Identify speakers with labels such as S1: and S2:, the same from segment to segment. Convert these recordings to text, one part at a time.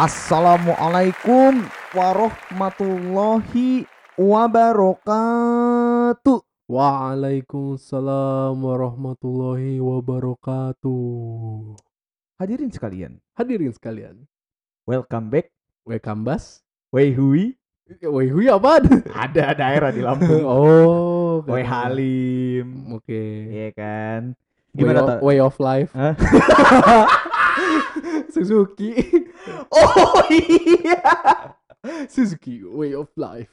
S1: Assalamualaikum warahmatullahi wabarakatuh.
S2: Waalaikumsalam warahmatullahi wabarakatuh.
S1: Hadirin sekalian,
S2: Hadirin sekalian,
S1: welcome back.
S2: welcome bas.
S1: Wei Hui.
S2: Woi, hui apa?
S1: Ada daerah di Lampung.
S2: oh,
S1: Wei Halim.
S2: Oke.
S1: Iya kan?
S2: Way,
S1: Gimana
S2: of,
S1: tuh?
S2: way of life.
S1: Hah?
S2: Suzuki.
S1: Oh iya.
S2: Suzuki way of life.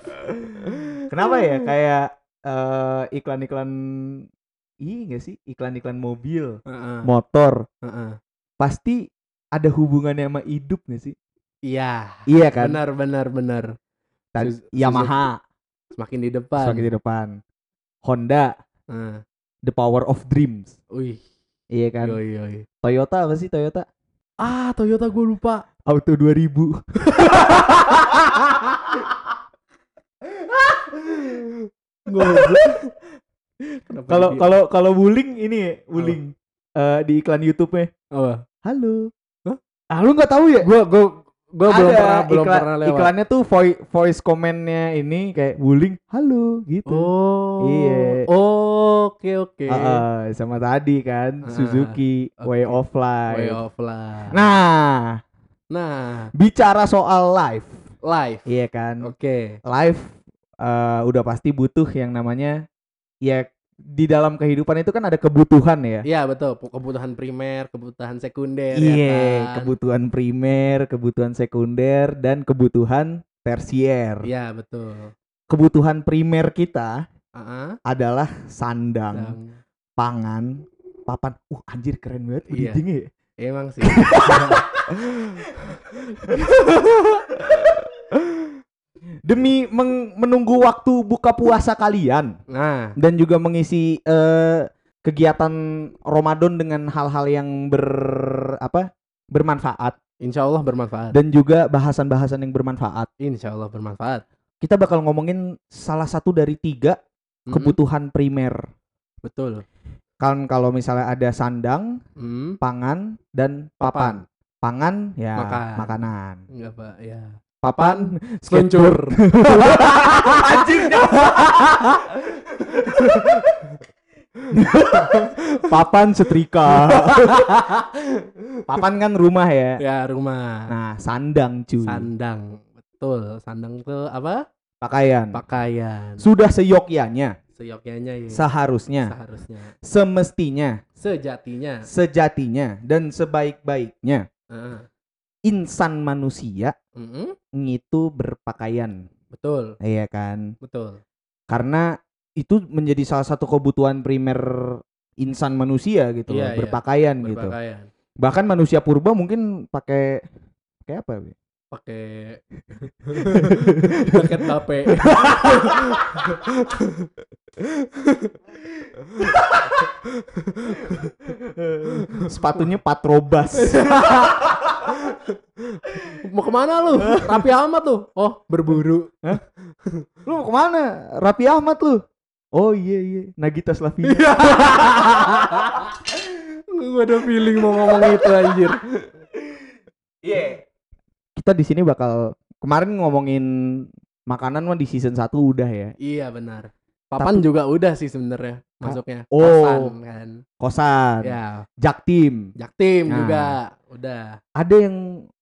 S1: Kenapa ya kayak eh, iklan-iklan iya gak sih? Iklan-iklan mobil,
S2: Heeh,
S1: motor
S2: heeh.
S1: pasti ada hubungannya sama hidup gak sih?
S2: Iya.
S1: Iya kan?
S2: Benar, benar, benar.
S1: Tadi Yamaha
S2: Semakin di depan.
S1: semakin di depan. Honda,
S2: Heeh.
S1: The Power of Dreams.
S2: Wih,
S1: Iya kan?
S2: yoi, yoi.
S1: Toyota apa sih Toyota?
S2: Ah, Toyota gue lupa.
S1: Auto 2000.
S2: Goblok. Kenapa
S1: Kalau kalau kalau Wuling ini Wuling eh, di iklan YouTube-nya.
S2: apa?
S1: Halo.
S2: Hah?
S1: Ah lu nggak tahu ya?
S2: Gua gua gua belum pernah belum
S1: iklan-
S2: pernah lewat.
S1: Iklannya tuh voice voice komennya ini kayak Wuling, halo gitu.
S2: Oh.
S1: Iya.
S2: Oke, oke.
S1: Sama tadi kan
S2: Ah,
S1: Suzuki
S2: oke.
S1: Way of Life.
S2: Way of life.
S1: Nah,
S2: Nah,
S1: bicara soal life,
S2: life.
S1: iya kan?
S2: Oke.
S1: Life eh, udah pasti butuh yang namanya ya di dalam kehidupan itu kan ada kebutuhan ya.
S2: Iya, betul. Kebutuhan primer, kebutuhan sekunder
S1: Iya,
S2: ya kan?
S1: kebutuhan primer, kebutuhan sekunder dan kebutuhan tersier.
S2: Iya, betul.
S1: Kebutuhan primer kita
S2: Heeh.
S1: adalah sandang,
S2: Dan
S1: pangan, papan. Uh, anjir keren banget
S2: Iya.
S1: bridging-nya ya.
S2: emang sih.
S1: Demi meng- menunggu waktu buka puasa kalian
S2: nah,
S1: dan juga mengisi eh, kegiatan Ramadan dengan hal-hal yang ber apa? bermanfaat
S2: insya Allah bermanfaat.
S1: dan juga bahasan-bahasan yang bermanfaat.
S2: Insya Allah bermanfaat.
S1: Kita bakal ngomongin salah satu dari tiga
S2: Mm-mm.
S1: kebutuhan primer.
S2: Betul.
S1: Kan kalau misalnya ada sandang,
S2: Hmm.
S1: pangan dan papan. Pangan ya
S2: Makan.
S1: makanan.
S2: Enggak, Pak. Ya.
S1: Papan
S2: Seluncur.
S1: Anjing. Papan setrika. Papan kan rumah ya.
S2: ya, rumah.
S1: Nah, sandang cuy.
S2: Sandang. Betul. Sandang itu apa?
S1: Pakaian.
S2: Pakaian.
S1: Sudah seyogyanya,
S2: Seyogyanya ya.
S1: seharusnya,
S2: Seharusnya.
S1: semestinya,
S2: Sejatinya.
S1: sejatinya dan sebaik-baiknya
S2: Heeh.
S1: Insan manusia
S2: Mm-mm.
S1: itu berpakaian.
S2: Betul.
S1: Iya kan?
S2: Betul.
S1: Karena itu menjadi salah satu kebutuhan primer insan manusia gitu loh,
S2: Iya, iya.
S1: berpakaian gitu.
S2: Berpakaian.
S1: Bahkan manusia purba mungkin pakai kayak apa?
S2: Pakai jaket bape.
S1: Sepatunya patrobas.
S2: Mau ke mana lu? Rapi amat tuh. Oh, berburu.
S1: lu mau ke mana? Rapi Ahmad lu. Oh iya iya, Nagita Slavina.
S2: Gue ada feeling mau ngomong itu anjir.
S1: Iya. Kita di sini bakal kemarin ngomongin makanan mah di season 1 udah ya.
S2: Iya benar. Papan juga udah sih sebenarnya masuknya.
S1: Oh.
S2: Kosan kan.
S1: Kosan,
S2: Ya,
S1: Jaktim.
S2: Jaktim
S1: Nah.
S2: juga udah.
S1: Ada yang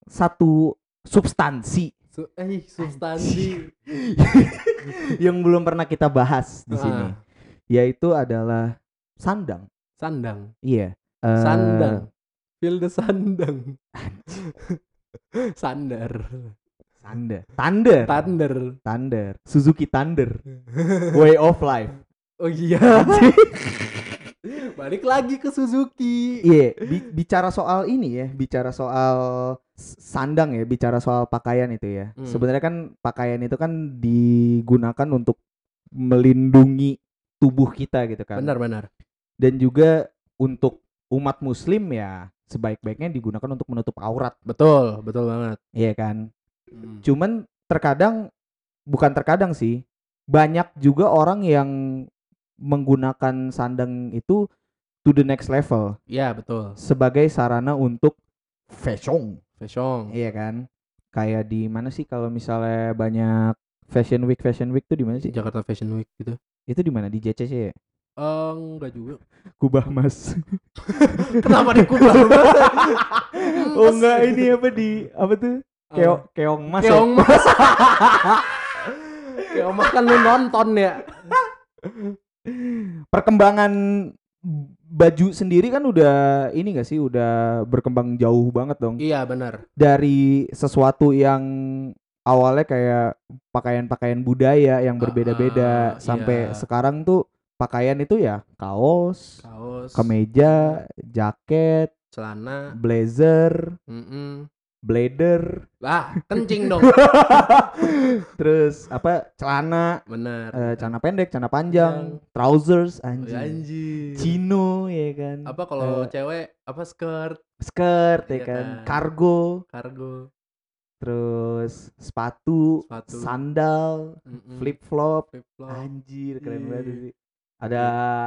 S1: satu substansi
S2: Su eh, substansi.
S1: yang belum pernah kita bahas di sini,
S2: Ah,
S1: yaitu adalah sandang.
S2: sandang.
S1: Iya. Eh,
S2: Sandang. Feel the sandang. Sandar.
S1: Thunder. Thunder.
S2: Thunder.
S1: Thunder. Suzuki Thunder. Way of life.
S2: Oh iya. Balik lagi ke Suzuki.
S1: Iya, bi- bicara soal ini ya, bicara soal sandang ya, bicara soal pakaian itu ya.
S2: Hmm.
S1: Sebenarnya kan pakaian itu kan digunakan untuk melindungi tubuh kita gitu kan.
S2: Benar-benar.
S1: Dan juga untuk umat muslim ya sebaik-baiknya digunakan untuk menutup aurat,
S2: Betul, betul banget.
S1: iya kan?
S2: Hmm.
S1: Cuman terkadang bukan terkadang sih, banyak juga orang yang menggunakan sandang itu to the next level
S2: Iya, betul.
S1: sebagai sarana untuk fashion,
S2: Fashion.
S1: iya kan? kayak di mana sih kalau misalnya banyak fashion week fashion week tuh di mana sih?
S2: Jakarta Fashion Week gitu.
S1: Itu di mana? Di JCC ya?
S2: Eh, enggak juga.
S1: Kubah Mas.
S2: Kenapa di Kubah?
S1: oh enggak ini apa di apa tuh? Keong keong Mas. ya?
S2: Keong Mas. Keong Mas kan lu nonton ya.
S1: Perkembangan baju sendiri kan udah ini gak sih udah berkembang jauh banget dong
S2: Iya benar.
S1: dari sesuatu yang awalnya kayak pakaian-pakaian budaya yang berbeda-beda
S2: ah,
S1: sampai
S2: iya.
S1: sekarang tuh pakaian itu ya kaos,
S2: Kaos,
S1: kemeja, jaket,
S2: celana,
S1: blazer,
S2: mm
S1: blader,
S2: Lah, kencing dong.
S1: terus apa celana,
S2: Benar.
S1: eh, celana pendek, celana panjang,
S2: Panjang.
S1: trousers,
S2: Oh,
S1: anjing,
S2: Anjir.
S1: chino ya kan,
S2: Apa kalau
S1: Eh,
S2: cewek apa skirt,
S1: skirt ya
S2: Iya
S1: kan, cargo,
S2: kargo,
S1: terus sepatu,
S2: sepatu,
S1: sandal,
S2: mm-mm,
S1: flip flop,
S2: flip-flop.
S1: anjir keren
S2: Ih.
S1: banget sih. Ada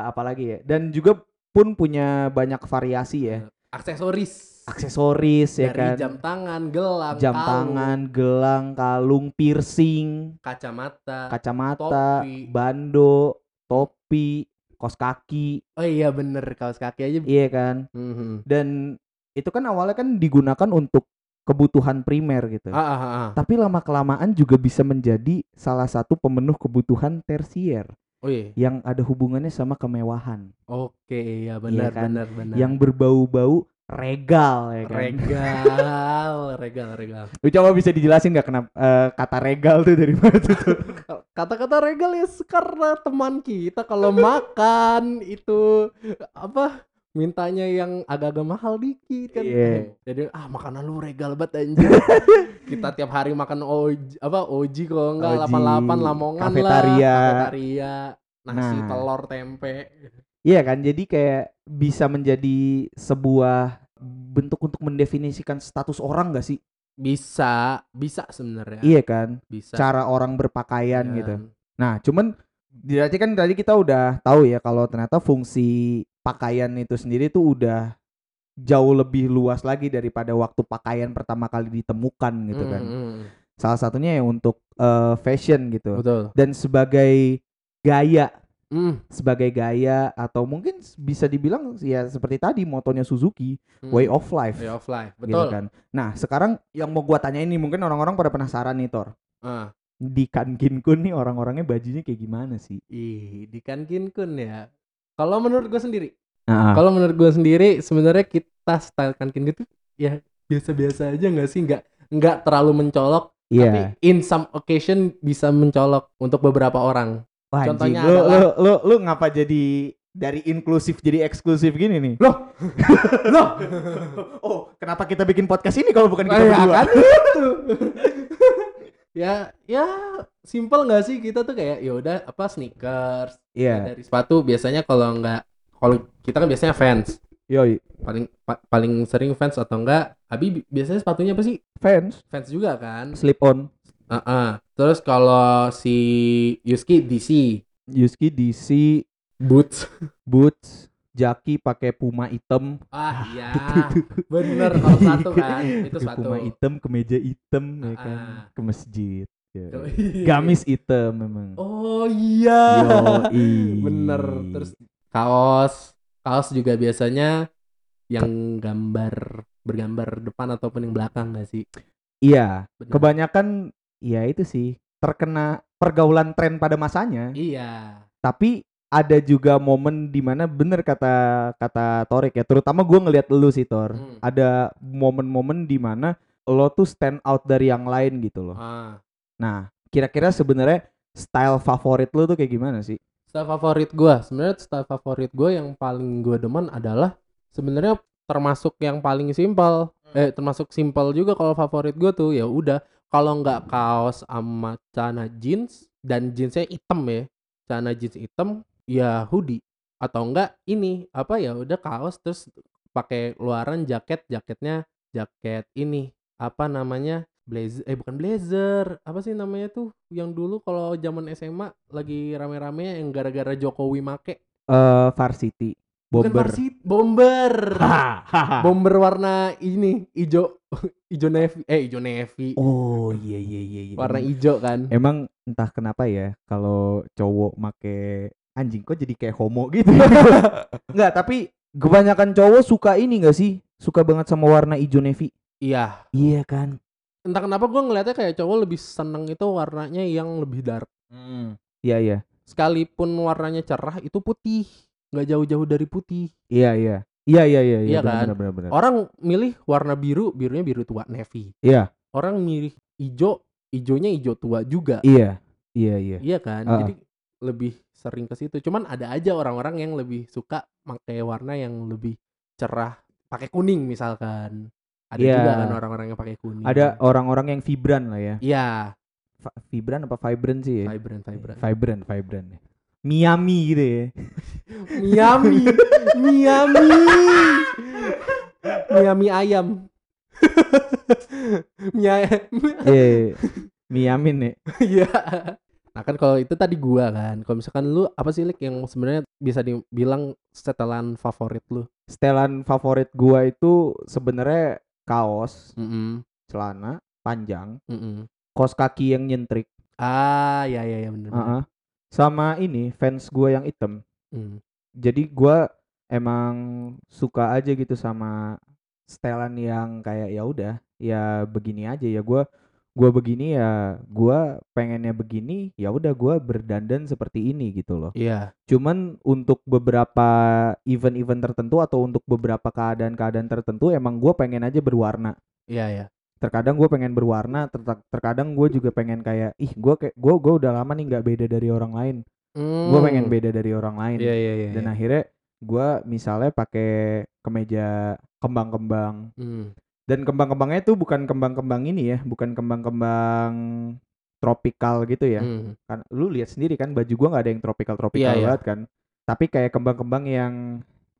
S1: apa lagi ya? Dan juga pun punya banyak variasi ya,
S2: Eh, Aksesoris.
S1: aksesoris ya
S2: Dari
S1: kan,
S2: jam tangan, gelang,
S1: jam
S2: kalung,
S1: tangan, gelang, kalung, piercing,
S2: kacamata.
S1: kacamata,
S2: topi.
S1: bando, topi, kos kaki,
S2: Oh iya bener kaos kaki aja.
S1: iya kan.
S2: Mhm.
S1: Dan itu kan awalnya kan digunakan untuk kebutuhan primer gitu.
S2: Ah, ah, ah, ah.
S1: Tapi lama kelamaan juga bisa menjadi salah satu pemenuh kebutuhan tersier
S2: Oh iya.
S1: yang ada hubungannya sama kemewahan,
S2: Oke, iya benar
S1: kan?
S2: benar benar.
S1: yang berbau-bau regal ya kan.
S2: regal, regal, regal.
S1: Lu coba bisa dijelasin nggak kenapa eh, kata regal tuh dari mana tuh?
S2: Kata-kata regal ya karena teman kita kalau makan itu apa mintanya yang agak-agak mahal dikit kan.
S1: Iya.
S2: Jadi ah makanan lu regal banget anjir. kita tiap hari makan oji, apa oji kalau enggak 88 Lamongan
S1: kafetaria.
S2: lah, kafetaria, nasi
S1: Nah.
S2: telur tempe.
S1: Iya kan, jadi kayak bisa menjadi sebuah bentuk untuk mendefinisikan status orang gak sih?
S2: Bisa, bisa sebenarnya.
S1: Iya kan,
S2: Bisa.
S1: cara orang berpakaian
S2: Iya.
S1: gitu. Nah, cuman berarti kan tadi kita udah tahu ya kalau ternyata fungsi pakaian itu sendiri tuh udah jauh lebih luas lagi daripada waktu pakaian pertama kali ditemukan gitu kan.
S2: Mm, mm,
S1: Salah satunya ya untuk eh, fashion gitu.
S2: Betul.
S1: Dan sebagai gaya,
S2: Mm,
S1: sebagai gaya atau mungkin bisa dibilang ya seperti tadi motonya Suzuki,
S2: mm.
S1: way of life.
S2: Way of life.
S1: gitu
S2: Betul.
S1: kan. Nah, sekarang yang mau gua tanya ini mungkin orang-orang pada penasaran nih Tor.
S2: Ah.
S1: Di Kankin Kun nih orang-orangnya bajunya kayak gimana sih?
S2: Ih, di Kankin Kun ya. Kalau menurut gue sendiri,
S1: Nah,
S2: kalau menurut gue sendiri sebenarnya kita style Kankin gitu ya biasa-biasa aja nggak sih, nggak nggak terlalu mencolok,
S1: iya.
S2: tapi in some occasion bisa mencolok untuk beberapa orang.
S1: Wah,
S2: contohnya
S1: lu,
S2: adalah-
S1: lu, lu, lu ngapa jadi dari inklusif jadi eksklusif gini nih?
S2: Loh,
S1: Loh. oh, kenapa kita bikin podcast ini kalau bukan kita
S2: ya
S1: berdua?
S2: kan itu. ya, ya simple nggak sih? Kita tuh kayak ya udah apa sneakers,
S1: Iya.
S2: dari sepatu. Biasanya kalau nggak kalau kita kan biasanya fans.
S1: Yoi,
S2: paling pa- paling sering fans atau enggak Abi bi- biasanya sepatunya apa sih?
S1: Fans.
S2: Fans juga kan?
S1: Slip on.
S2: Heeh. terus kalau si Yuski DC
S1: Yuski DC
S2: boots.
S1: Boots, jaki pakai Puma hitam.
S2: ah iya bener kalau satu kan itu
S1: Ke
S2: sepatu
S1: Puma hitam, kemeja hitam ya kan,
S2: Ah.
S1: ke masjid. Ya. Gamis hitam memang.
S2: oh iya
S1: Yoi.
S2: bener terus kaos kaos juga biasanya yang gambar bergambar depan ataupun yang belakang gak sih
S1: Iya,
S2: Bener.
S1: kebanyakan ya itu sih terkena pergaulan tren pada masanya.
S2: iya
S1: Tapi ada juga momen di mana bener kata kata Torik ya, terutama gue ngelihat lu sih Tor.
S2: Hmm.
S1: Ada momen-momen di mana lo tuh stand out dari yang lain gitu loh.
S2: ah
S1: Nah, kira-kira sebenarnya style favorit lu tuh kayak gimana sih?
S2: Style favorit gua, sebenarnya style favorit gua yang paling gua demen adalah sebenarnya termasuk yang paling simpel. Eh termasuk simpel juga kalau favorit gua tuh ya udah kalau nggak kaos sama celana jeans dan jeansnya hitam ya. Celana jeans hitam ya hoodie atau enggak ini apa ya udah kaos terus pakai luaran jaket, jaketnya jaket ini apa namanya? blazer eh bukan blazer apa sih namanya tuh yang dulu kalau zaman SMA lagi rame-rame yang gara-gara Jokowi make
S1: Eh, varsity.
S2: Bukan
S1: Bomber.
S2: varsity, bomber. Bomber warna ini hijau hijau navy eh hijau navy.
S1: oh iya iya iya. iya.
S2: warna
S1: Emang-
S2: hijau kan.
S1: Emang entah kenapa ya kalau cowok make anjing kok jadi kayak homo gitu. Enggak, tapi kebanyakan cowok suka ini gak sih? Suka banget sama warna hijau navy.
S2: Iya.
S1: Iya kan?
S2: Entah kenapa gue ngeliatnya kayak cowok lebih seneng itu warnanya yang lebih dark.
S1: Iya iya.
S2: Sekalipun warnanya cerah itu putih, nggak jauh-jauh dari putih.
S1: Iya iya. Iya iya iya
S2: Iya
S1: benar,
S2: kan?
S1: benar, benar, benar.
S2: Orang milih warna biru, birunya biru tua navy.
S1: Iya.
S2: Orang milih hijau, hijaunya hijau tua juga.
S1: Iya. Iya iya.
S2: Iya kan?
S1: Ah.
S2: Jadi lebih sering ke situ. Cuman ada aja orang-orang yang lebih suka pakai warna yang lebih cerah, pakai kuning misalkan. Ada
S1: Iya.
S2: juga kan orang-orang yang pakai kuning.
S1: Ada orang-orang yang vibran lah ya.
S2: Iya,
S1: Va- vibran apa vibrant sih ya?
S2: vibrant vibrant.
S1: Vibrant, vibrant. ya. Miami gitu ya.
S2: Miami, Miami, Miami ayam. Miami,
S1: Iya. Miamin ya.
S2: Iya. Nah kan kalau itu tadi gua kan. Kalau misalkan lu apa sih Lik yang sebenarnya bisa dibilang setelan favorit lu?
S1: Setelan favorit gua itu sebenarnya kaos,
S2: Mm
S1: celana panjang,
S2: -mm.
S1: kaos kaki yang nyentrik,
S2: Ah, ya ya ya benar.
S1: Heeh. sama ini fans gua yang hitam.
S2: Mm.
S1: Jadi gua emang suka aja gitu sama setelan yang kayak ya udah, ya begini aja ya gua gua begini ya gua pengennya begini ya udah gua berdandan seperti ini gitu loh.
S2: Iya.
S1: Cuman untuk beberapa event-event tertentu atau untuk beberapa keadaan-keadaan tertentu emang gue pengen aja berwarna.
S2: Iya ya.
S1: Terkadang gue pengen berwarna, ter- terkadang gue juga pengen kayak ih gue kayak gue gue udah lama nih nggak beda dari orang lain. Gue pengen beda dari orang lain.
S2: Iya iya iya.
S1: Dan
S2: iya.
S1: akhirnya gue misalnya pakai kemeja kembang-kembang.
S2: Hmm.
S1: Dan kembang-kembangnya itu bukan kembang-kembang ini ya, bukan kembang-kembang tropikal gitu ya.
S2: Hmm.
S1: kan lu lihat sendiri kan baju gua nggak ada yang tropical tropical
S2: Iya,
S1: banget kan tapi kayak kembang-kembang yang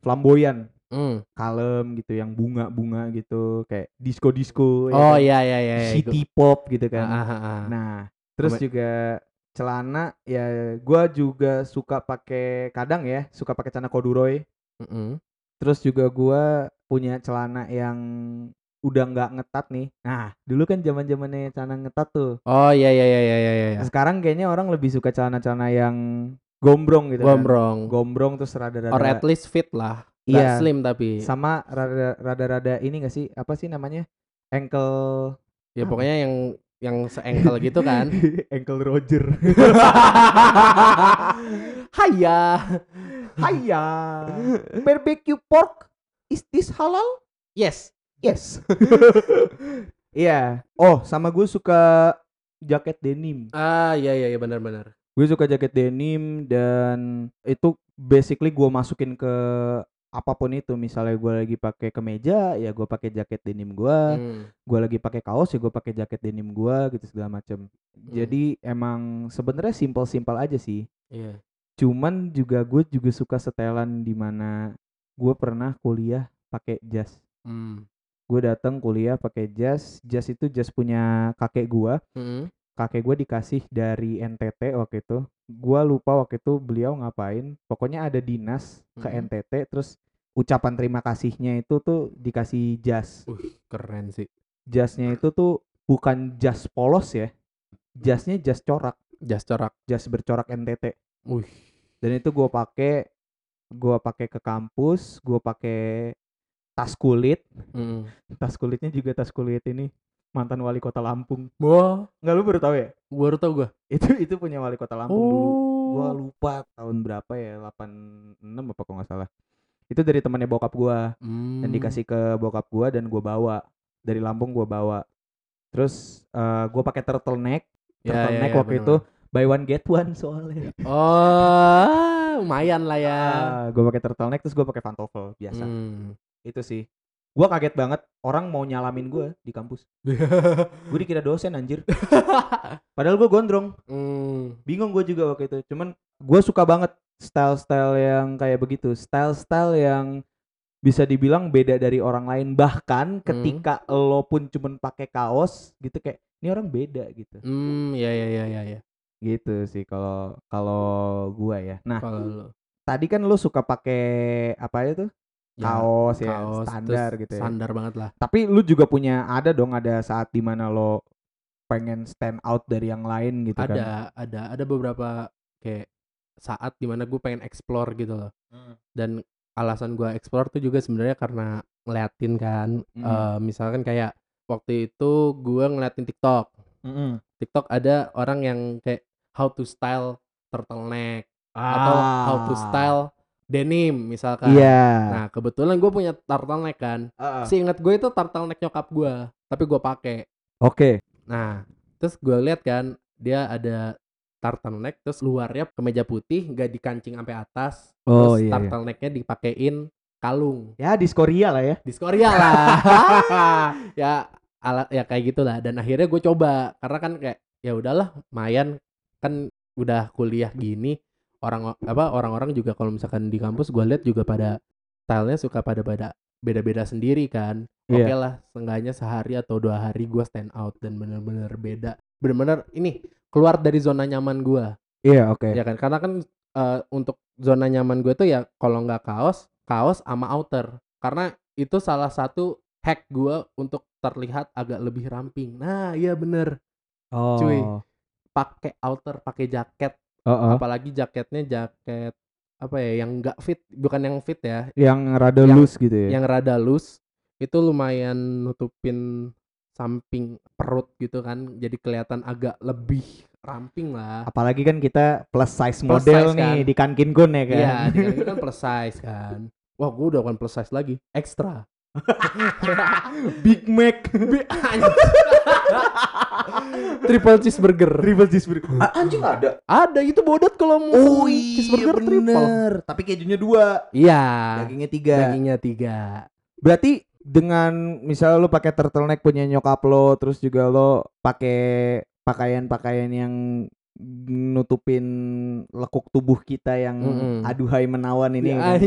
S1: flamboyan
S2: Hmm.
S1: kalem gitu yang bunga-bunga gitu kayak disco disco
S2: Oh iya iya iya. iya.
S1: city pop gitu kan
S2: Ah, ah, ah.
S1: nah terus
S2: Kome-
S1: juga celana ya gua juga suka pakai kadang ya suka pakai celana corduroy
S2: Mm-mm.
S1: terus juga gua punya celana yang udah nggak ngetat nih nah dulu kan zaman zamannya celana ngetat tuh
S2: Oh iya iya iya iya iya. iya.
S1: sekarang kayaknya orang lebih suka celana-celana yang gombrong gitu kan.
S2: Gombrong.
S1: gombrong terus rada-rada
S2: Or at least fit lah.
S1: Iya
S2: slim tapi.
S1: sama rada- rada-rada ini gak sih apa sih namanya ankle
S2: Ya
S1: apa?
S2: pokoknya yang yang se-ankle gitu kan.
S1: ankle Roger
S2: Haya.
S1: Haya barbecue pork is this halal
S2: Yes.
S1: Yes. Iya. Oh sama gue suka jaket denim.
S2: Ah iya iya iya benar-benar.
S1: gue suka jaket denim dan itu basically gue masukin ke apa pun itu. Misalnya gue lagi pakai kemeja ya gue pakai jaket denim gue
S2: Hmm.
S1: gue lagi pakai kaos ya gue pakai jaket denim gue gitu segala macem. Jadi emang sebenarnya simpel-simpel aja sih.
S2: Iya.
S1: cuman juga gue juga suka setelan di mana gue pernah kuliah pakai jas.
S2: Hmm.
S1: Gue datang kuliah pakai jas jas itu jas punya kakek gue
S2: Mm-mm.
S1: kakek gue dikasih dari NTT waktu itu gue lupa waktu itu beliau ngapain pokoknya ada dinas ke
S2: Mhm.
S1: NTT terus ucapan terima kasihnya itu tuh dikasih jas
S2: Wih, keren sih.
S1: jasnya itu tuh bukan jas polos ya jasnya jas corak
S2: Jas corak.
S1: jas bercorak NTT
S2: Wih.
S1: dan itu gue pakai gue pakai ke kampus gue pakai tas kulit.
S2: Mm.
S1: tas kulitnya juga tas kulit ini mantan wali kota Lampung.
S2: Wah,
S1: nggak lu baru tahu ya?
S2: Baru tau gue.
S1: itu itu punya wali kota Lampung dulu. Gua
S2: Oh.
S1: lupa tahun berapa ya 86 apa kalau nggak salah. Itu dari temannya bokap gua. Dan
S2: Hmm.
S1: dikasih ke bokap gua dan gua bawa. Dari Lampung gua bawa. Terus eh, gua pakai turtleneck.
S2: Ya, ya,
S1: turtleneck
S2: ya,
S1: waktu
S2: bener,
S1: itu buy one get one soalnya.
S2: Oh, lumayan lah ya.
S1: Ah, gua pakai turtleneck terus gua pakai pantofel biasa.
S2: Hmm.
S1: Itu sih. Gua kaget banget orang mau nyalamin gua di kampus. Gua dikira dosen anjir. Padahal gua gondrong.
S2: Hmm.
S1: bingung gue juga waktu itu. Cuman gue suka banget style-style yang kayak begitu. Style-style yang bisa dibilang beda dari orang lain. Bahkan ketika lo pun cuman pakai kaos gitu kayak ini orang beda gitu.
S2: Hmm, ya ya ya ya ya.
S1: gitu sih kalau kalau gue ya. Nah
S2: lu.
S1: tadi kan lu suka pakai apa itu?
S2: Ya,
S1: kaos ya,
S2: kaos,
S1: standar gitu ya.
S2: Standar banget lah.
S1: Tapi lu juga punya ada dong ada saat di mana lo pengen stand out dari yang lain gitu kan.
S2: Ada, ada, ada beberapa kayak saat di mana gue pengen explore gitu loh.
S1: Hmm.
S2: Dan alasan gue explore tuh juga sebenarnya karena ngeliatin kan,
S1: Hmm.
S2: eh, misalkan kayak waktu itu gue ngeliatin TikTok.
S1: Mm-mm.
S2: TikTok ada orang yang kayak how to style turtleneck atau how to
S1: Ah.
S2: style denim misalkan.
S1: Iya.
S2: Nah kebetulan gue punya turtleneck kan.
S1: Heeh.
S2: Seingat gue itu turtleneck nyokap gue, tapi gue pakai.
S1: Oke.
S2: Nah, terus gue lihat kan dia ada turtleneck terus luarnya kemeja putih nggak dikancing sampai atas.
S1: Oh
S2: terus
S1: iya. iya.
S2: turtlenecknya dipakein kalung.
S1: Ya di Korea lah ya.
S2: Di Korea lah. ya alat ya kayak gitulah dan akhirnya gue coba karena kan kayak ya udahlah mayan kan udah kuliah gini orang apa orang-orang juga kalau misalkan di kampus gue lihat juga pada stylenya suka pada pada beda-beda sendiri kan oke
S1: Iya.
S2: lah seenggaknya sehari atau dua hari gue stand out dan bener-bener beda bener-bener ini keluar dari zona nyaman gue
S1: Iya, oke.
S2: ya kan karena kan eh, untuk zona nyaman gue tuh ya kalau nggak kaos kaos sama outer karena itu salah satu hack gue untuk terlihat agak lebih ramping nah iya bener
S1: Oh.
S2: cuy. pakai outer pakai jaket
S1: Heeh.
S2: apalagi jaketnya jaket apa ya yang nggak fit bukan yang fit ya
S1: Yang rada
S2: Yang-
S1: loose gitu ya.
S2: yang rada loose itu lumayan nutupin samping perut gitu kan jadi kelihatan agak lebih ramping lah
S1: Apalagi kan kita plus size
S2: Plus
S1: model
S2: size,
S1: nih
S2: kan.
S1: di Kankin Gun ya kan.
S2: Iya, di Kantin kan plus size kan. Wah, gue udah bukan plus size lagi, ekstra.
S1: Big Mac.
S2: triple cheeseburger.
S1: Triple cheeseburger. Ah, anjing ada.
S2: Ada itu bodot kalau mau
S1: Oh iya
S2: cheeseburger triple.
S1: bener. Tapi kejunya dua,
S2: Iya.
S1: dagingnya tiga.
S2: Dagingnya tiga.
S1: Berarti dengan misalnya lo pakai turtleneck punya nyokap lo, terus juga lo pakai pakaian-pakaian yang nutupin lekuk tubuh kita yang
S2: Mm-mm.
S1: aduhai menawan ini.
S2: Ya,
S1: kan.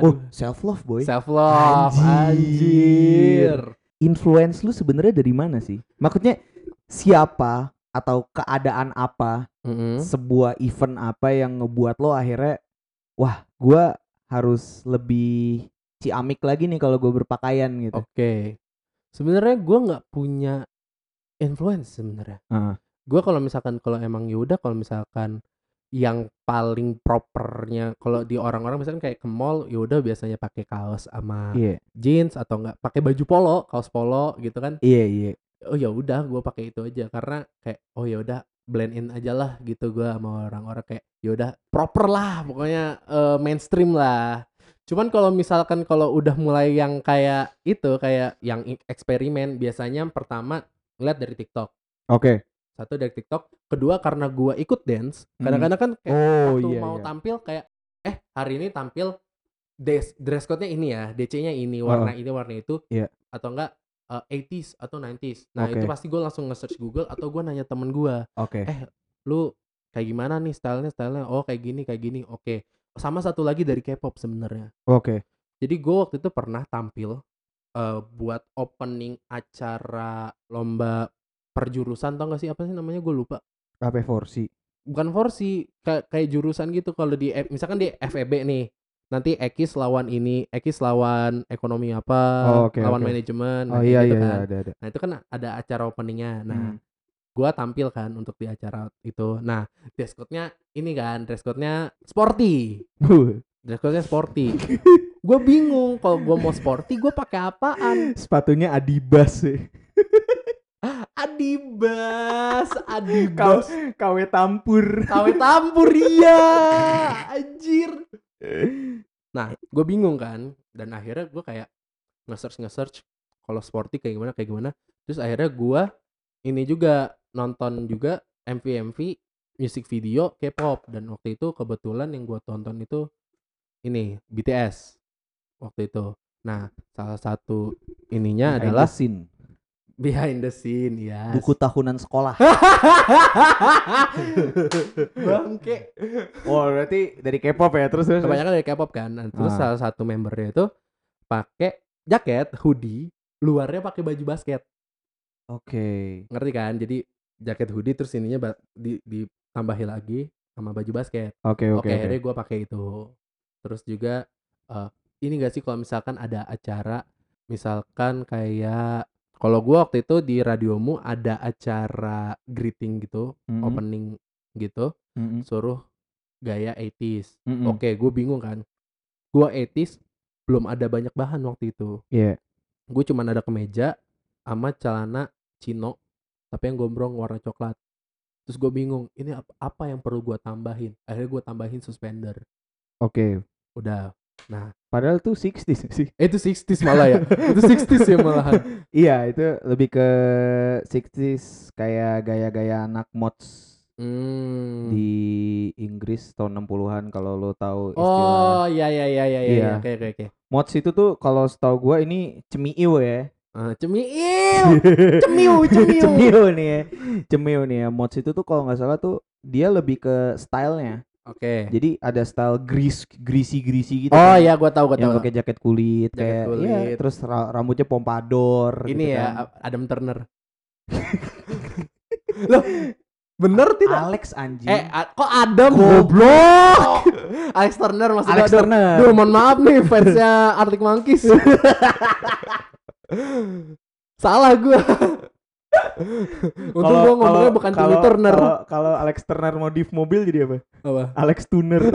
S1: Oh, self love boy.
S2: Self love,
S1: Anjir.
S2: anjir.
S1: Influence lu sebenarnya dari mana sih? Maksudnya siapa atau keadaan apa,
S2: Mm-mm.
S1: sebuah event apa yang ngebuat lo akhirnya wah, gua harus lebih ciamik lagi nih kalau gue berpakaian gitu.
S2: Oke. Sebenarnya gue nggak punya influence sebenarnya.
S1: Heeh.
S2: Gue kalau misalkan kalau emang yaudah kalau misalkan yang paling propernya kalau di orang-orang misalkan kayak ke mall yaudah biasanya pakai kaos sama
S1: Iya,
S2: jeans atau enggak pakai baju polo kaos polo gitu kan
S1: iya, iya.
S2: oh ya udah gue pakai itu aja karena kayak oh ya udah blend in aja lah gitu gue sama orang-orang kayak ya udah proper lah pokoknya eh, mainstream lah cuman kalau misalkan kalau udah mulai yang kayak itu kayak yang eksperimen biasanya pertama ngeliat dari TikTok
S1: Oke.
S2: Satu dari TikTok kedua karena gua ikut dance
S1: Hmm.
S2: kadang-kadang kan kayak
S1: Oh
S2: waktu
S1: iya.
S2: mau
S1: iya.
S2: tampil kayak eh hari ini tampil dress dress code-nya ini ya DC-nya ini warna ini warna itu
S1: Iya.
S2: atau enggak eh, 80s atau 90s nah itu
S1: Oke.
S2: pasti gue langsung nge-search Google atau gue nanya temen gua
S1: Oke.
S2: eh lu kayak gimana nih stylenya stylenya oh kayak gini kayak gini oke sama satu lagi dari K-pop sebenarnya
S1: Oke.
S2: jadi gue waktu itu pernah tampil eh, buat opening acara lomba perjurusan tau gak sih apa sih namanya gue lupa
S1: Apa Forsi?
S2: bukan forsi kayak kayak jurusan gitu kalau di F- misalkan di FEB nih nanti Ekis lawan ini Ekis lawan ekonomi apa
S1: Oh, oke,
S2: lawan
S1: oke.
S2: manajemen nah,
S1: Oh
S2: kayak
S1: iya
S2: gitu
S1: iya,
S2: kan.
S1: iya ada ada.
S2: nah itu kan ada acara openingnya nah
S1: Hmm.
S2: gua tampil kan untuk di acara itu nah dress code-nya ini kan dress code-nya sporty dress code-nya sporty gue bingung kalau gua mau sporty gue pakai apaan
S1: Sepatunya Adibas sih.
S2: Adibas Adibas.
S1: KW tampur.
S2: KW tampur iya. Anjir. Nah gue bingung kan. Dan akhirnya gue kayak nge-search nge-search kalau sporty kayak gimana kayak gimana. Terus akhirnya gue ini juga nonton juga MV MV music video K-pop. Dan waktu itu kebetulan yang gue tonton itu ini BTS waktu itu. Nah salah satu ininya adalah
S1: scene.
S2: Behind the scene ya
S1: buku tahunan sekolah.
S2: bangke
S1: oh, berarti dari K-pop ya terus terus.
S2: kebanyakan dari K-pop kan Nah, terus
S1: Ah.
S2: salah satu membernya itu pakai jaket hoodie luarnya pakai baju basket
S1: Oke.
S2: ngerti kan jadi jaket hoodie terus ininya di ditambahi lagi sama baju basket
S1: Oke
S2: oke
S1: oke. oke.
S2: akhirnya gue pakai itu Terus juga eh, ini gak sih kalau misalkan ada acara misalkan kayak kalau gua waktu itu di radiomu ada acara greeting gitu,
S1: Mm-mm.
S2: opening gitu,
S1: Mm-mm.
S2: suruh gaya 80s.
S1: Mm-mm.
S2: Oke, gue bingung kan. Gua 80s belum ada banyak bahan waktu itu.
S1: Iya.
S2: Gue cuman ada kemeja sama celana chino tapi yang gombrong warna coklat. Terus gue bingung, ini ap- apa yang perlu gua tambahin? Akhirnya gue tambahin suspender.
S1: Oke.
S2: Udah. Nah,
S1: Padahal tuh 60s sih.
S2: eh, itu 60s malah ya. itu 60s ya malahan.
S1: Iya, itu lebih ke 60s kayak gaya-gaya anak mods
S2: Hmm.
S1: di Inggris tahun 60-an kalau lo tahu istilah
S2: Oh, iya iya iya iya iya.
S1: Iya.
S2: Oke oke oke.
S1: mods itu tuh kalau setahu gua ini cemiu ya.
S2: Ah, cemiu. Cemiu, cemiu.
S1: cemiu nih ya. Cemiu nih ya. Mods itu tuh kalau nggak salah tuh dia lebih ke stylenya.
S2: Oke.
S1: Jadi ada style grease greasy greasy gitu.
S2: Oh
S1: kan.
S2: iya, gua tahu gua
S1: yang
S2: tahu.
S1: pakai jaket kulit
S2: Jaket
S1: kayak
S2: kulit.
S1: iya terus ra- rambutnya pompadour
S2: Ini
S1: gitu
S2: ya
S1: kan.
S2: Adam Turner. Loh, bener tidak?
S1: Alex anjing.
S2: Eh, kok Adam
S1: Goblok.
S2: Alex Turner maksudnya.
S1: Alex Turner.
S2: Duh, mohon maaf nih fansnya Arctic Monkeys. Salah gua. Untung gua ngomongnya bukan Timmy
S1: kalau-
S2: Turner.
S1: Kalau Alex Turner modif mobil jadi apa?
S2: Apa?
S1: Alex Tuner.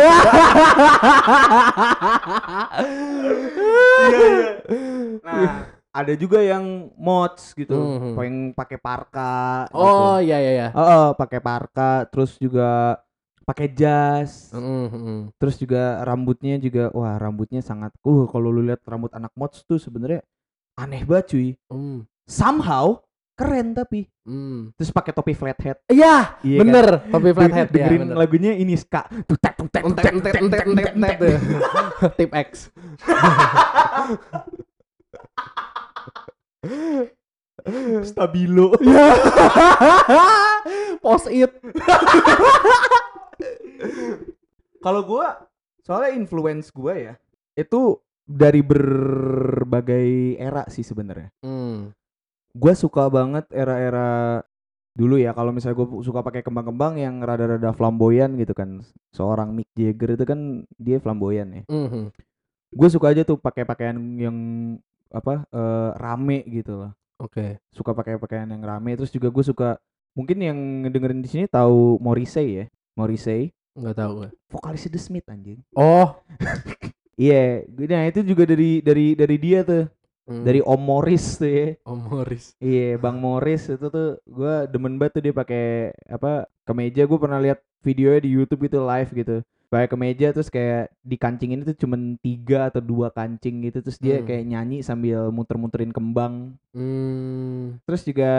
S1: Nah, ada juga yang mods gitu,
S2: Mhm.
S1: yang pakai parka.
S2: Oh
S1: gitu.
S2: iya iya iya.
S1: Oh, oh, pakai parka, terus juga pakai jas,
S2: Mm, mm.
S1: terus juga rambutnya juga, wah rambutnya sangat, uh kalau lu lihat rambut anak mods tuh sebenarnya aneh banget cuy.
S2: Mm,
S1: Somehow keren tapi,
S2: mm.
S1: terus pakai topi flat head.
S2: Iya,
S1: Iya
S2: bener. Topi
S1: kan?
S2: flathead ya.
S1: dengerin
S2: bener.
S1: lagunya ini ska tutek tutek
S2: entet, entet, entet, entet, tuh. Tip X.
S1: stabilo
S2: Post it.
S1: kalau gua soalnya influence gua ya itu dari berbagai era sih sebenarnya
S2: Hmm.
S1: Gua suka banget era-era dulu ya kalau misalnya gue suka pakai kembang-kembang yang rada-rada flamboyan gitu kan seorang Mick Jagger itu kan dia flamboyan ya
S2: Mhm.
S1: gue suka aja tuh pakai pakaian yang apa eh, rame gitu loh
S2: Oke.
S1: suka pakai pakaian yang rame terus juga gue suka mungkin yang dengerin di sini tahu Morrissey ya Morrissey
S2: Enggak tahu gue.
S1: vokalisnya The Smith anjing
S2: Oh.
S1: iya nah itu juga dari dari dari dia tuh
S2: Hmm.
S1: dari Om Morris tuh ya
S2: Om Morris.
S1: iya Bang Morris itu tuh gue demen banget tuh dia pakai apa kemeja gue pernah lihat videonya di YouTube gitu live gitu pakai kemeja terus kayak di kancing ini tuh cuman tiga atau dua kancing gitu terus dia
S2: Hmm.
S1: kayak nyanyi sambil muter-muterin kembang
S2: Hmm.
S1: Terus juga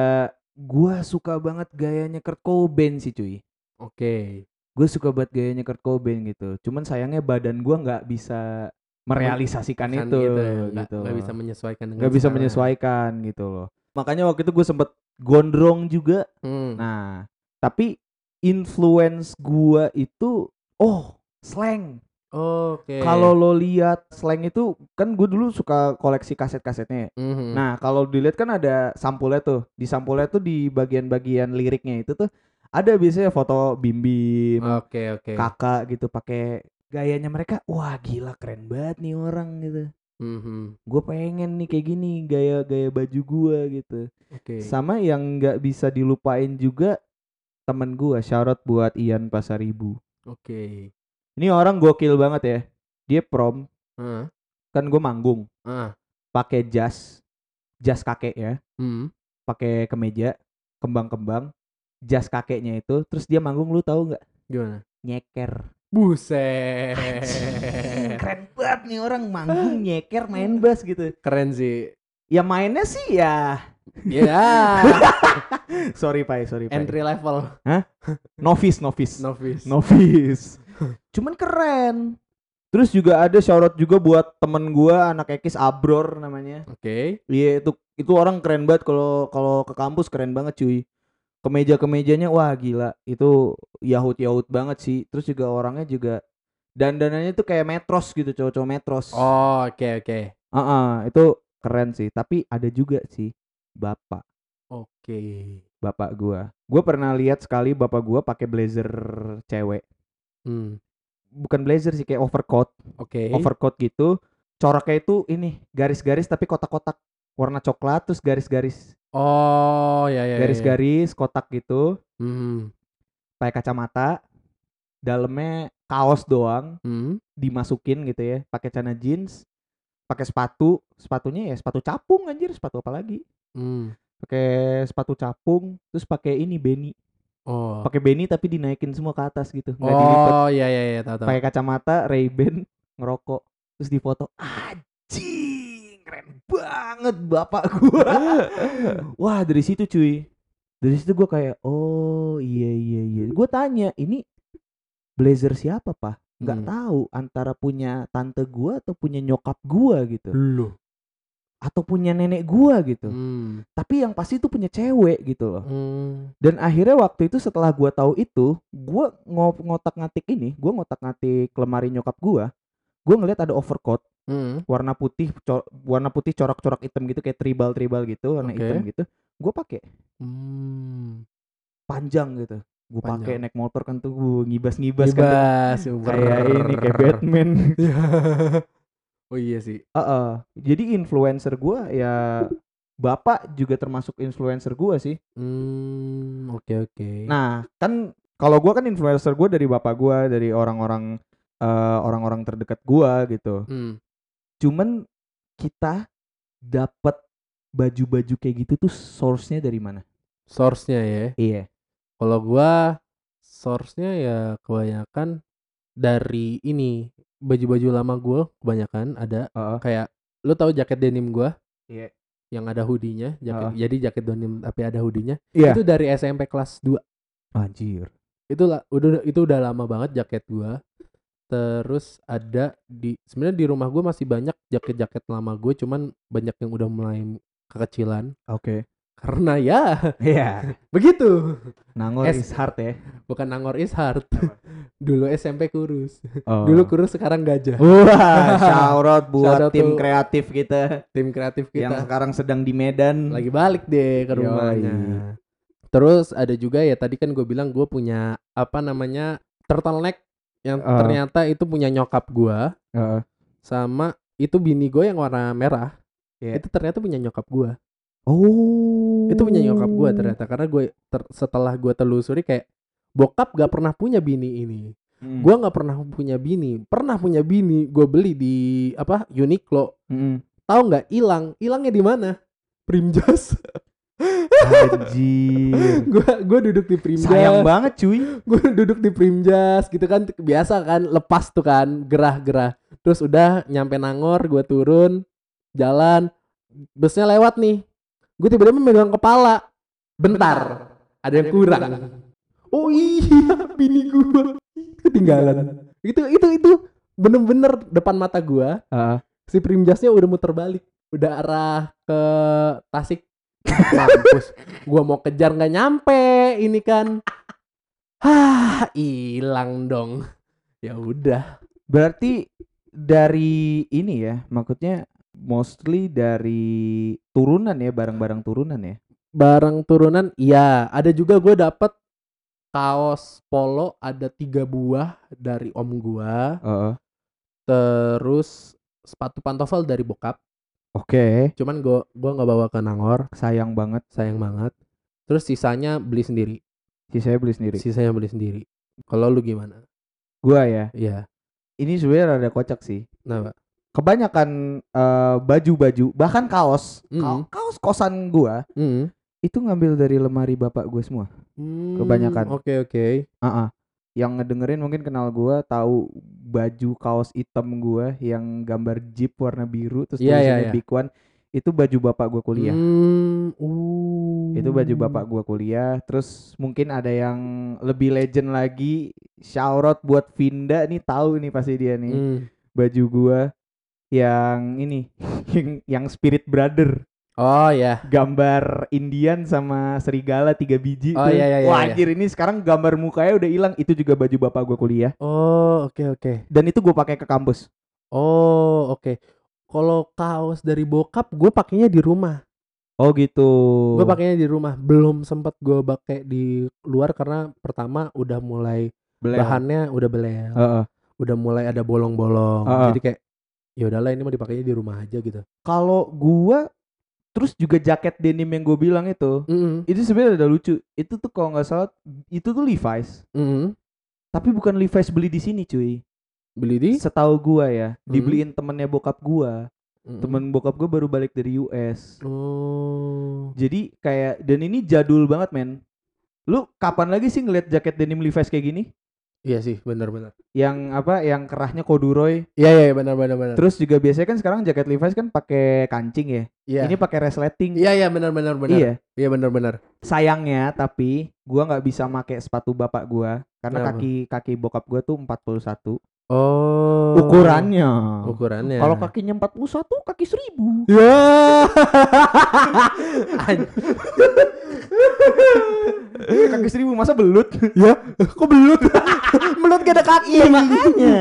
S1: gua suka banget gayanya Kurt Cobain sih cuy.
S2: Oke.
S1: Gue suka banget gayanya Kurt Cobain gitu. Cuman sayangnya badan gua nggak bisa merealisasikan
S2: Kan
S1: itu
S2: gitu
S1: gitu,
S2: ya, nggak-
S1: loh.
S2: bisa menyesuaikan dengan
S1: Nggak bisa
S2: sekarang.
S1: menyesuaikan gitu loh. Makanya waktu itu gue sempet gondrong juga.
S2: Hmm.
S1: Nah, tapi influence gua itu oh slang.
S2: Oke.
S1: Kalau lo lihat slang itu kan gue dulu suka koleksi kaset-kasetnya. ya.
S2: Mhm.
S1: Nah, kalau dilihat kan ada sampulnya tuh. Di sampulnya tuh di bagian-bagian liriknya itu tuh ada biasanya foto bim-bim,
S2: Oke oke.
S1: kakak gitu pakai gayanya mereka. Wah, gila keren banget nih orang gitu.
S2: Mhm.
S1: Gue pengen nih kayak gini gaya-gaya baju gua gitu.
S2: Oke.
S1: Sama yang nggak bisa dilupain juga temen gua, syarat buat Ian Pasaribu.
S2: Oke.
S1: Ini orang gokil banget ya. Dia prom,
S2: Ah.
S1: kan gue manggung
S2: Ah.
S1: pakai jas, jas kakek ya.
S2: Hmm.
S1: pakai kemeja kembang-kembang jas kakeknya itu terus dia manggung lu tahu nggak
S2: Gimana?
S1: nyeker
S2: Buset.
S1: keren banget nih orang manggung nyeker main bass gitu
S2: Keren sih.
S1: ya mainnya sih ya
S2: Ya.
S1: sorry pai sorry pai
S2: Entry level
S1: novice novice
S2: novice.
S1: novice cuman keren terus juga ada shoutout juga buat temen gua anak ekis Abror namanya
S2: Oke.
S1: Iya itu itu orang keren banget kalau kalau ke kampus keren banget cuy. Kemeja kemejanya wah gila itu yahut yahut banget sih. Terus juga orangnya juga dandanannya tuh kayak metros gitu cowok-cowok metros.
S2: Oh, oke oke.
S1: Heeh, itu keren sih. Tapi ada juga sih bapak
S2: Oke.
S1: bapak gua. Gua pernah lihat sekali bapak gua pakai blazer cewek.
S2: Hmm.
S1: bukan blazer sih kayak overcoat
S2: Oke.
S1: overcoat gitu coraknya itu ini garis-garis tapi kotak-kotak warna coklat terus garis-garis
S2: Oh, ya ya. ya, ya.
S1: garis-garis kotak gitu.
S2: Hmm.
S1: pakai kacamata. Dalamnya kaos doang.
S2: Hmm.
S1: dimasukin gitu ya. Pakai celana jeans. Pakai sepatu. Sepatunya ya sepatu capung anjir. Sepatu apa lagi?
S2: Hmm.
S1: pakai sepatu capung. Terus pakai ini beni
S2: Oh.
S1: pakai beni tapi dinaikin semua ke atas gitu. Nggak dilipet.
S2: Oh, iya iya iya, tahu.
S1: pakai kacamata Ray Ban ngerokok. Terus difoto anjing keren banget bapak gua wah dari situ cuy dari situ gua kayak oh iya iya iya gua tanya ini blazer siapa pak nggak
S2: Hmm.
S1: tahu antara punya tante gua atau punya nyokap gua gitu
S2: Lu.
S1: atau punya nenek gua gitu
S2: Hmm.
S1: tapi yang pasti itu punya cewek gitu loh
S2: Hmm.
S1: dan akhirnya waktu itu setelah gua tahu itu gua ngo- ngotak-ngatik ini gua ngotak-ngatik lemari nyokap gua gua ngeliat ada overcoat
S2: Hmm.
S1: warna putih warna putih corak-corak hitam gitu kayak tribal-tribal gitu warna
S2: Oke.
S1: hitam gitu gue pakai
S2: Hmm.
S1: panjang gitu gue pakai naik motor kan tuh gue ngibas-ngibas kan tuh.
S2: Bebas.
S1: kayak ini kayak Batman
S2: oh iya sih.
S1: Heeh. jadi influencer gue ya bapak juga termasuk influencer gue sih
S2: Hmm, oke oke.
S1: nah kan kalau gue kan influencer gue dari bapak gue dari orang-orang eh, orang-orang terdekat gue gitu
S2: Hmm.
S1: cuman kita dapat baju-baju kayak gitu tuh source-nya dari mana
S2: Source-nya ya.
S1: iya
S2: Kalau gua source-nya ya kebanyakan dari ini baju-baju lama gua kebanyakan ada
S1: Heeh.
S2: kayak lu tahu jaket denim gua
S1: Iya.
S2: yang ada hoodie-nya, jaket,
S1: Heeh.
S2: jadi jaket denim tapi ada hoodie-nya.
S1: Iya.
S2: Itu dari SMP kelas 2.
S1: Anjir.
S2: Itu lah udah itu udah lama banget jaket gua. Terus ada di sebenarnya di rumah gua masih banyak jaket-jaket lama gue cuman banyak yang udah mulai kekecilan
S1: Oke.
S2: karena ya
S1: Iya.
S2: begitu.
S1: Nangor
S2: Es-
S1: is hard ya.
S2: Bukan nangor is hard. Dulu SMP kurus.
S1: Oh.
S2: Dulu kurus sekarang gajah.
S1: Wah, shout out buat
S2: Shout out
S1: tim kreatif kita,
S2: Tim kreatif
S1: yang
S2: kita
S1: sekarang sedang di Medan.
S2: lagi balik deh ke
S1: Yoi.
S2: rumahnya. Terus ada juga ya tadi kan gue bilang gue punya apa namanya turtleneck yang
S1: Ah.
S2: ternyata itu punya nyokap gua
S1: Heeh.
S2: sama itu bini gue yang warna merah.
S1: Iya.
S2: Itu ternyata punya nyokap gua.
S1: Oh.
S2: Itu punya nyokap gua ternyata karena gue ter- setelah gue telusuri kayak bokap gak pernah punya bini ini.
S1: Hmm.
S2: Gua nggak pernah punya bini. Pernah punya bini, gue beli di apa Uniqlo.
S1: Mm.
S2: Tahu nggak? Hilang. Hilangnya di mana? Primjas.
S1: Anjir.
S2: gua gua duduk di Primjas.
S1: Sayang banget cuy.
S2: gue duduk di Primjas gitu kan. Biasa kan lepas tuh kan gerah-gerah. Terus udah nyampe Nangor gue turun jalan. Busnya lewat nih. Gue tiba-tiba megang kepala. Bentar ada yang kurang. oh iya bini gue ketinggalan. Itu itu itu bener-bener depan mata gue
S1: Heeh.
S2: si Primjasnya udah muter balik. Udah arah ke Tasik mampus gua mau kejar nggak nyampe ini kan Hah, hilang dong. Ya udah.
S1: Berarti dari ini ya, maksudnya mostly dari turunan ya, barang-barang turunan ya.
S2: Barang turunan, iya. Ada juga gue dapet kaos polo ada tiga buah dari om gua.
S1: Heeh.
S2: Terus sepatu pantofel dari bokap.
S1: Oke,
S2: Cuman gua gua nggak bawa ke Nangor,
S1: sayang banget.
S2: sayang banget. Terus sisanya beli sendiri.
S1: Si saya beli sendiri.
S2: Sisanya beli sendiri. Kalau lu gimana?
S1: Gua ya,
S2: Iya.
S1: ini sebenarnya rada kocak sih.
S2: Kenapa?
S1: Kebanyakan eh, baju-baju, bahkan kaos, Ka-
S2: Mm.
S1: kaos kosan gua
S2: Mm.
S1: itu ngambil dari lemari bapak gue semua.
S2: Hmm,
S1: Kebanyakan.
S2: Oke oke.
S1: Ah, ah. Yang ngedengerin mungkin kenal gua, tahu baju kaos hitam gua yang gambar jeep warna biru terus
S2: iya,
S1: tulisannya
S2: iya.
S1: Big One. Itu baju bapak gua kuliah.
S2: Hmm, uh.
S1: Itu baju bapak gua kuliah. Terus mungkin ada yang lebih legend lagi. Shout out buat Vinda nih tahu nih pasti dia nih.
S2: Hmm.
S1: Baju gua yang ini yang, yang Spirit Brother
S2: Oh ya.
S1: gambar Indian sama serigala tiga biji
S2: Oh, iya, iya, iya,
S1: Wah
S2: iya.
S1: anjir ini sekarang gambar mukanya udah hilang itu juga baju bapak gua kuliah
S2: Oh, oke oke.
S1: dan itu gua pakai ke kampus
S2: Oh, oke. Kalau kaos dari bokap gue pakainya di rumah.
S1: oh gitu
S2: Gue pakainya di rumah. Belum sempat gue pakai di luar karena pertama udah mulai
S1: Belel.
S2: bahannya udah belel.
S1: Heeh.
S2: udah mulai ada bolong-bolong.
S1: Ah.
S2: Jadi kayak ya udahlah ini mau dipakainya di rumah aja gitu.
S1: Kalau gua terus juga jaket denim yang gue bilang itu,
S2: Mm
S1: itu sebenarnya ada lucu. Itu tuh kalau nggak salah itu tuh Levi's, tapi bukan Levi's beli di sini cuy.
S2: Beli di
S1: Setahu gua ya,
S2: Hmm.
S1: dibeliin temennya bokap gua.
S2: Mm-mm.
S1: Temen bokap gua baru balik dari US.
S2: Oh.
S1: Jadi kayak dan ini jadul banget men. Lu kapan lagi sih ngeliat jaket denim Levi's kayak gini?
S2: Iya sih, benar-benar.
S1: Yang apa? Yang kerahnya corduroy.
S2: Iya iya benar-benar benar.
S1: Terus juga biasanya kan sekarang jaket Levi's kan pakai kancing ya.
S2: Iya.
S1: Ini pakai resleting.
S2: Iya iya benar-benar benar.
S1: Iya.
S2: Iya benar-benar.
S1: Sayangnya tapi gua nggak bisa pakai sepatu bapak gua karena
S2: Kenapa?
S1: kaki kaki bokap gua tuh 41
S2: Oh.
S1: ukurannya.
S2: Ukurannya.
S1: Kalau kakinya 41 kaki 1000.
S2: Ya.
S1: Iya, kaki 1000 masa belut?
S2: ya, kok belut? belut gak ada kaki.
S1: Iya makanya.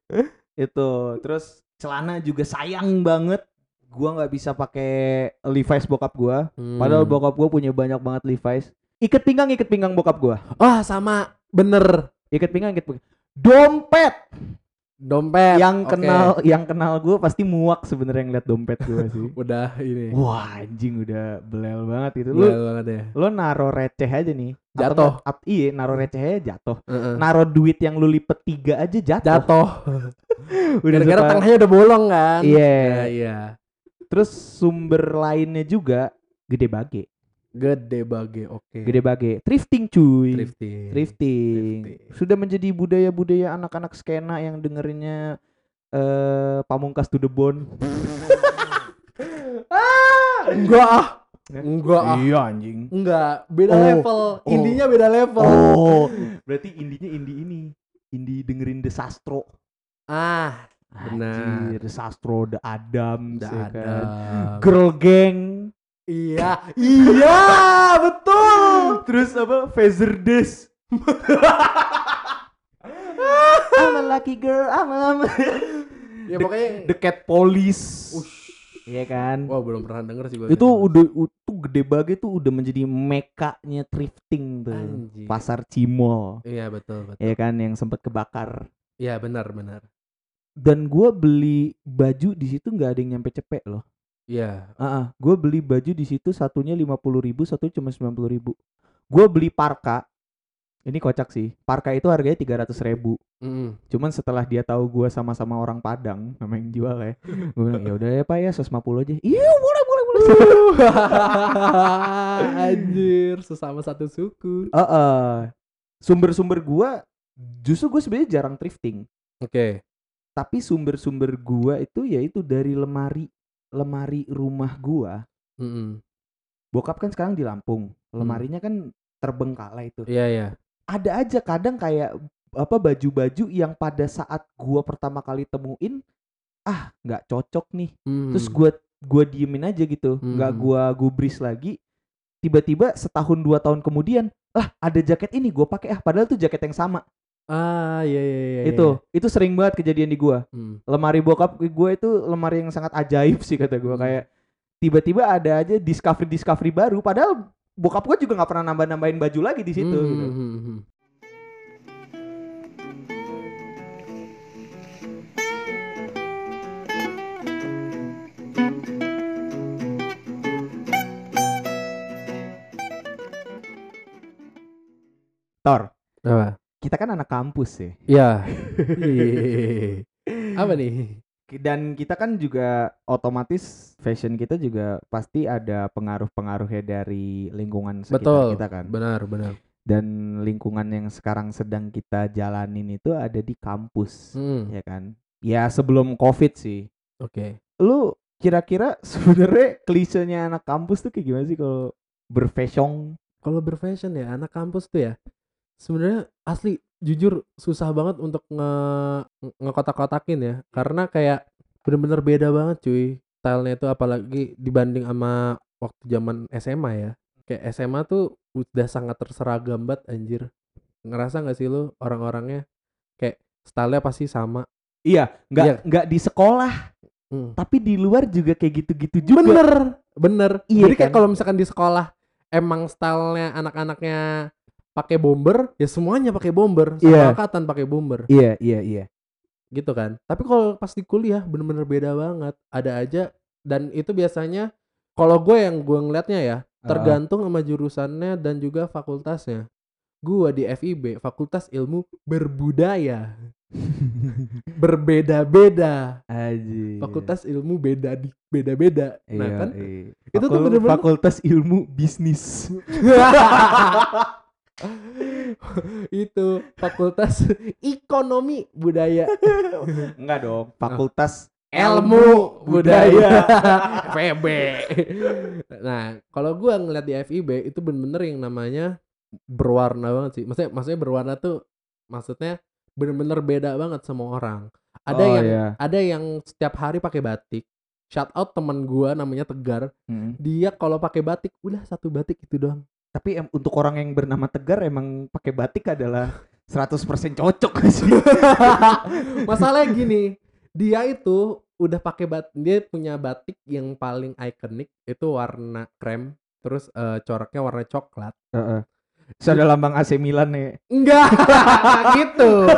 S1: itu terus celana juga sayang banget. Gua nggak bisa pakai Levi's bokap gua.
S2: Hmm.
S1: Padahal bokap gua punya banyak banget Levi's. Iket pinggang, iket pinggang bokap gua.
S2: Ah, sama bener.
S1: Iket pinggang, iket pinggang. Dompet
S2: Dompet.
S1: yang kenal yang kenal gua pasti muak sebenarnya ngeliat dompet gua sih.
S2: udah ini.
S1: Wah anjing udah belel banget itu. Lu
S2: banget ya.
S1: lo naro receh aja nih.
S2: Jatuh.
S1: at- iya naro receh aja jatuh.
S2: Heeh.
S1: Naro duit yang lu lipet tiga aja jatuh.
S2: Jatuh.
S1: Udah
S2: Gara-gara
S1: suka-
S2: tengahnya udah bolong kan.
S1: Iya.
S2: Ya, iya.
S1: Terus sumber lainnya juga gede bage.
S2: Gede bage, oke.
S1: Gede bage. Thrifting cuy.
S2: Thrifting.
S1: Thrifting.
S2: Thrifting.
S1: Sudah menjadi budaya-budaya anak-anak skena yang dengerinnya eh pamungkas to the bone.
S2: Enggak ah. Enggak ah.
S1: Iya anjing.
S2: Enggak, beda
S1: Oh.
S2: level.
S1: Oh.
S2: Intinya beda level.
S1: Oh, berarti indinya indi ini. Indi dengerin The Sastro.
S2: Ah, Benar.
S1: Anjir, The Sastro, The Adams,
S2: udah
S1: ya kan? Girl Gang.
S2: Iya, iya, betul.
S1: Terus apa? Feather Dash. I'm a lucky girl, I'm a,
S2: Ya pokoknya
S1: The Cat Police.
S2: Ush.
S1: Iya kan?
S2: Wah, belum pernah denger sih gua.
S1: itu udah itu gede banget tuh udah menjadi mekanya thrifting tuh.
S2: Anjing.
S1: Pasar Cimol.
S2: Iya, betul, betul.
S1: Ya kan yang sempat kebakar.
S2: Iya, benar, benar.
S1: Dan gua beli baju di situ nggak ada yang nyampe cepet loh.
S2: Iya.
S1: Ah, gue beli baju di situ satunya lima puluh ribu, satu cuma sembilan puluh ribu. Gue beli parka, ini kocak sih. Parka itu harganya tiga ratus ribu.
S2: Mm.
S1: Cuman setelah dia tahu gue sama-sama orang Padang, nama yang jual ya, gue bilang ya udah ya pak ya, 150 aja. Iya boleh boleh boleh.
S2: Anjir, sesama satu suku.
S1: Heeh. Sumber-sumber gue, justru gue sebenarnya jarang thrifting.
S2: Oke.
S1: Tapi sumber-sumber gue itu yaitu dari lemari lemari rumah gue.
S2: Mm-mm.
S1: Bokap kan sekarang di Lampung, lemarinya kan terbengkalai itu.
S2: Iya, iya.
S1: ada aja kadang kayak apa baju-baju yang pada saat gua pertama kali temuin ah nggak cocok nih
S2: Mm.
S1: terus gua gua diemin aja gitu nggak
S2: Hmm.
S1: gua gubris lagi tiba-tiba setahun dua tahun kemudian lah ada jaket ini gua pakai ah padahal tuh jaket yang sama
S2: Ah, iya iya iya.
S1: itu itu sering banget kejadian di gua
S2: Hmm.
S1: lemari bokap gua itu lemari yang sangat ajaib sih kata gua
S2: Hmm.
S1: kayak tiba-tiba ada aja discovery discovery baru padahal bokap gua juga nggak pernah nambah nambahin baju lagi di situ
S2: Hmm,
S1: gitu.
S2: hmm, hmm, hmm.
S1: Tor
S2: Apa?
S1: Kita kan anak kampus ya
S2: Iya. Apa nih?
S1: dan kita kan juga otomatis fashion kita juga pasti ada pengaruh-pengaruhnya dari lingkungan sekitar
S2: Betul.
S1: kita kan
S2: Benar, benar.
S1: dan lingkungan yang sekarang sedang kita jalanin itu ada di kampus
S2: Hmm.
S1: ya kan ya sebelum covid sih
S2: Oke.
S1: lu kira-kira sebenarnya klisenya anak kampus tuh kayak gimana sih kalau berfashion
S2: Kalau berfashion ya anak kampus tuh ya sebenarnya asli jujur susah banget untuk nge ngekotak-kotakin ya. Karena kayak bener-bener beda banget cuy stylenya itu apalagi dibanding sama waktu zaman SMA ya. Kayak SMA tuh udah sangat terseragam banget anjir. Ngerasa nggak sih lu orang-orangnya? Kayak stylenya pasti sama.
S1: Iya nggak
S2: Iya.
S1: nggak di sekolah
S2: Hmm.
S1: tapi di luar juga kayak gitu-gitu juga.
S2: Bener bener.
S1: Iya
S2: jadi kayak
S1: kan?
S2: kalau misalkan di sekolah emang stylenya anak-anaknya pakai bomber ya semuanya pakai bomber. Sama
S1: Iya.
S2: angkatan pakai bomber.
S1: Iya iya iya.
S2: Gitu kan. Tapi kalau pas di kuliah bener-bener beda banget. Ada aja dan itu biasanya kalau gue yang gue ngeliatnya ya tergantung sama jurusannya dan juga fakultasnya. Gue di FIB Fakultas Ilmu Berbudaya. Berbeda-beda.
S1: Aji.
S2: fakultas ilmu beda di beda-beda. Nah
S1: Iya,
S2: kan
S1: iya.
S2: itu tuh bener-bener-
S1: fakultas ilmu bisnis.
S2: itu fakultas ekonomi budaya.
S1: Enggak dong, fakultas
S2: ilmu budaya. FEB nah kalau gua ngeliat di FIB itu bener-bener yang namanya berwarna banget sih. Maksudnya maksudnya berwarna tuh maksudnya bener-bener beda banget sama orang. Ada
S1: Oh,
S2: yang
S1: iya.
S2: ada yang setiap hari pakai batik. Shout out teman gua namanya Tegar.
S1: Mm.
S2: dia kalau pakai batik udah satu batik itu doang
S1: Tapi em- untuk orang yang bernama Tegar emang pakai batik adalah 100% cocok sih.
S2: Masalahnya gini, dia itu udah pakai bat dia punya batik yang paling ikonik itu warna krem, terus eh, coraknya warna coklat.
S1: Heeh. Terus ada lambang AC Milan nih.
S2: Enggak gitu.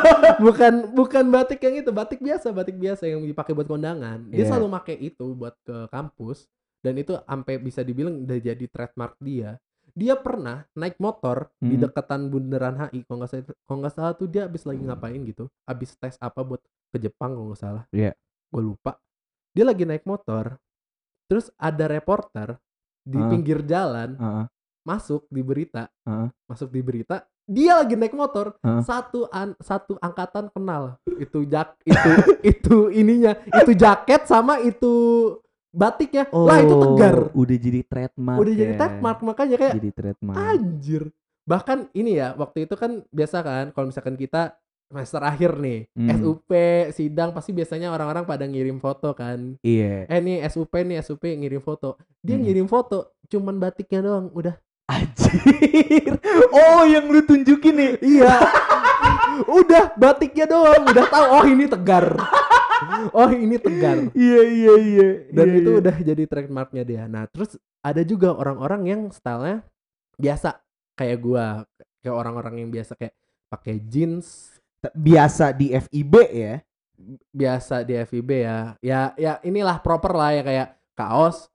S2: Bukan bukan batik yang itu, batik biasa, batik biasa yang dipakai buat kondangan. Dia
S1: Iya.
S2: selalu pakai itu buat ke kampus dan itu sampai bisa dibilang udah jadi trademark dia. Dia pernah naik motor di
S1: Hmm.
S2: deketan bundaran HI kalau nggak salah kalau nggak salah tuh dia habis lagi ngapain gitu habis tes apa buat ke Jepang kalau nggak salah
S1: Iya.
S2: gue lupa dia lagi naik motor terus ada reporter di
S1: Ah.
S2: pinggir jalan
S1: Heeh.
S2: masuk di berita
S1: Heeh.
S2: masuk di berita dia lagi naik motor
S1: Heeh.
S2: satu an satu angkatan kenal itu jak itu itu ininya itu jaket sama itu batiknya lah itu tegar
S1: Oh, Udah jadi trademark.
S2: udah jadi
S1: ya.
S2: trademark makanya kayak
S1: Jadi trademark.
S2: Anjir. Bahkan ini ya, waktu itu kan biasa kan kalau misalkan kita semester akhir nih,
S1: Hmm.
S2: SUP, sidang pasti biasanya orang-orang pada ngirim foto kan.
S1: Iya.
S2: Eh nih SUP nih, SUP ngirim foto. Dia
S1: Hmm.
S2: ngirim foto cuman batiknya doang, udah.
S1: Anjir. Oh, yang lu tunjukin nih.
S2: Iya. udah batiknya doang, udah tahu oh ini tegar. Oh ini tegar.
S1: Iya, iya, iya.
S2: Dan
S1: Iya,
S2: itu
S1: iya.
S2: udah jadi trademarknya dia. Nah, terus ada juga orang-orang yang stylenya biasa kayak gua, kayak orang-orang yang biasa kayak pakai jeans,
S1: biasa di FIB ya.
S2: biasa di FIB ya. Ya ya inilah proper lah ya kayak kaos,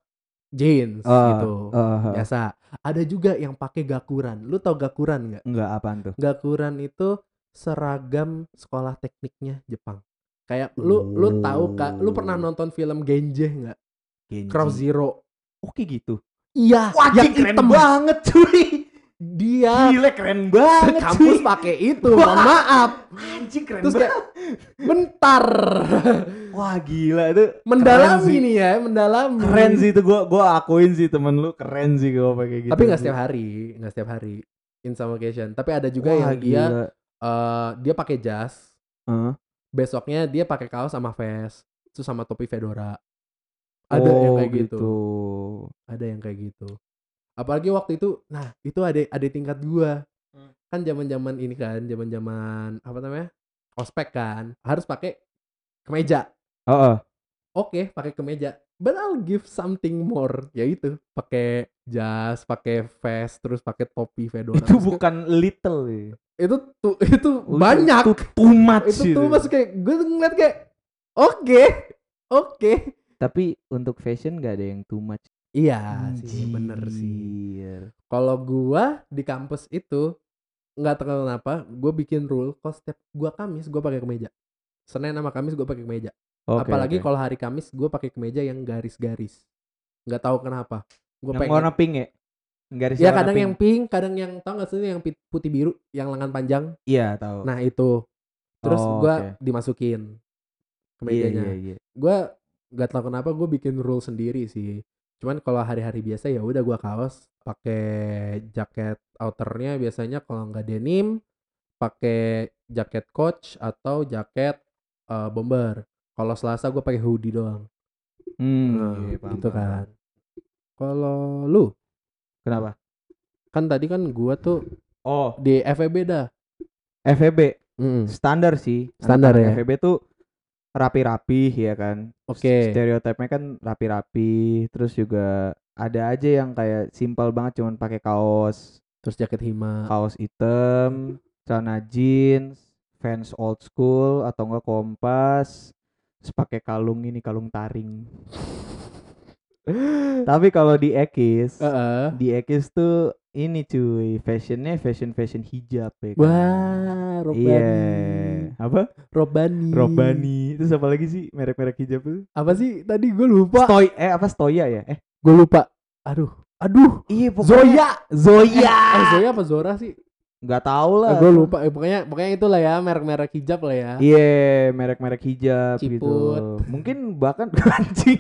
S2: jeans
S1: Ah,
S2: gitu.
S1: ah,
S2: Biasa. Ada juga yang pakai gakuran. Lu tau gakuran nggak?
S1: Enggak apaan tuh?
S2: Gakuran itu seragam sekolah tekniknya Jepang. Kayak lu lu tahu Kak, lu pernah
S1: Oh.
S2: nonton film Genji nggak? Cross Zero.
S1: Oke gitu.
S2: Iya,
S1: Wah,
S2: yang
S1: keren
S2: hitam.
S1: banget cuy.
S2: Dia
S1: Gila keren
S2: ke
S1: banget
S2: kampus pakai itu. Mohon maaf.
S1: Anjing keren
S2: Terus
S1: banget.
S2: kayak bentar.
S1: Wah, gila itu.
S2: mendalami nih ya, mendalami.
S1: Keren sih itu gua gua akuin sih temen lu keren sih gua pakai gitu.
S2: Tapi nggak setiap hari, nggak setiap hari. In some occasion. Tapi ada juga
S1: Wah,
S2: yang dia
S1: gila.
S2: eh, dia pakai jas,
S1: Heeh.
S2: Besoknya dia pakai kaos sama vest, terus sama topi fedora. Ada
S1: Oh,
S2: yang kayak gitu. Ada yang kayak gitu. Apalagi waktu itu, nah itu ada ada tingkat gua.
S1: Hmm.
S2: Kan zaman-zaman ini kan, zaman-zaman apa namanya? Ospek kan, harus pakai kemeja.
S1: Heeh.
S2: Oke, pakai kemeja. But I'll give something more, yaitu pakai jas, pakai vest, terus pakai topi fedora.
S1: Itu bukan little ya.
S2: itu tuh itu banyak.
S1: Itu too much
S2: itu tuh masuk kayak gue ngeliat kayak oke, oke.
S1: Tapi untuk fashion gak ada yang too much.
S2: Iya sih, bener sih.
S1: Anjir.
S2: Kalau gua di kampus itu nggak tahu kenapa, gue bikin rule kalau setiap gua Kamis gua pakai kemeja. Senin sama Kamis gua pakai kemeja.
S1: Oke,
S2: Apalagi
S1: oke.
S2: kalau hari Kamis gue pakai kemeja yang garis-garis. Nggak tahu kenapa. Gue
S1: yang
S2: pengen.
S1: warna pink ya? Garis
S2: ya kadang
S1: pink.
S2: yang pink, kadang yang tau gak sih yang putih biru, yang lengan panjang.
S1: Iya, tahu.
S2: Nah itu. Terus
S1: Oh,
S2: gua
S1: oke.
S2: dimasukin
S1: iya,
S2: kemejanya.
S1: iya, iya.
S2: Gua nggak tahu kenapa gue bikin rule sendiri sih. Cuman kalau hari-hari biasa ya udah gua kaos pakai jaket outernya biasanya kalau nggak denim pakai jaket coach atau jaket eh, bomber. Kalau Selasa gue pakai hoodie doang.
S1: Hmm,
S2: Nah,
S1: iya, paham,
S2: gitu kan. Kalau lu
S1: Kenapa?
S2: kan tadi kan gua tuh
S1: Oh,
S2: di FEB dah.
S1: FEB
S2: Mm.
S1: standar sih.
S2: Standar ya?
S1: FEB tuh rapi-rapi ya kan.
S2: Oke.
S1: Stereotipnya kan rapi-rapi, terus juga ada aja yang kayak simpel banget cuman pakai kaos
S2: Terus jaket hima.
S1: kaos hitam, celana jeans, fans old school atau enggak kompas pakai kalung ini kalung taring tapi kalau di Ekis
S2: Heeh.
S1: di Ekis tuh ini cuy fashionnya fashion fashion hijab ya kan?
S2: Wah, Robani.
S1: iya apa
S2: Robani.
S1: Robani terus apa lagi sih merek-merek hijab tuh
S2: Apa sih tadi gue lupa.
S1: Stoy eh apa Stoya ya eh
S2: Gue lupa. Aduh. Aduh.
S1: iya
S2: Zoya.
S1: Zoya
S2: Eh, Zoya apa Zora sih?
S1: Nggak tahu lah
S2: gue lupa. Eh, pokoknya pokoknya itulah ya merek-merek hijab lah ya.
S1: Iya, merek-merek hijab
S2: Ciput.
S1: gitu. Mungkin bahkan anjing.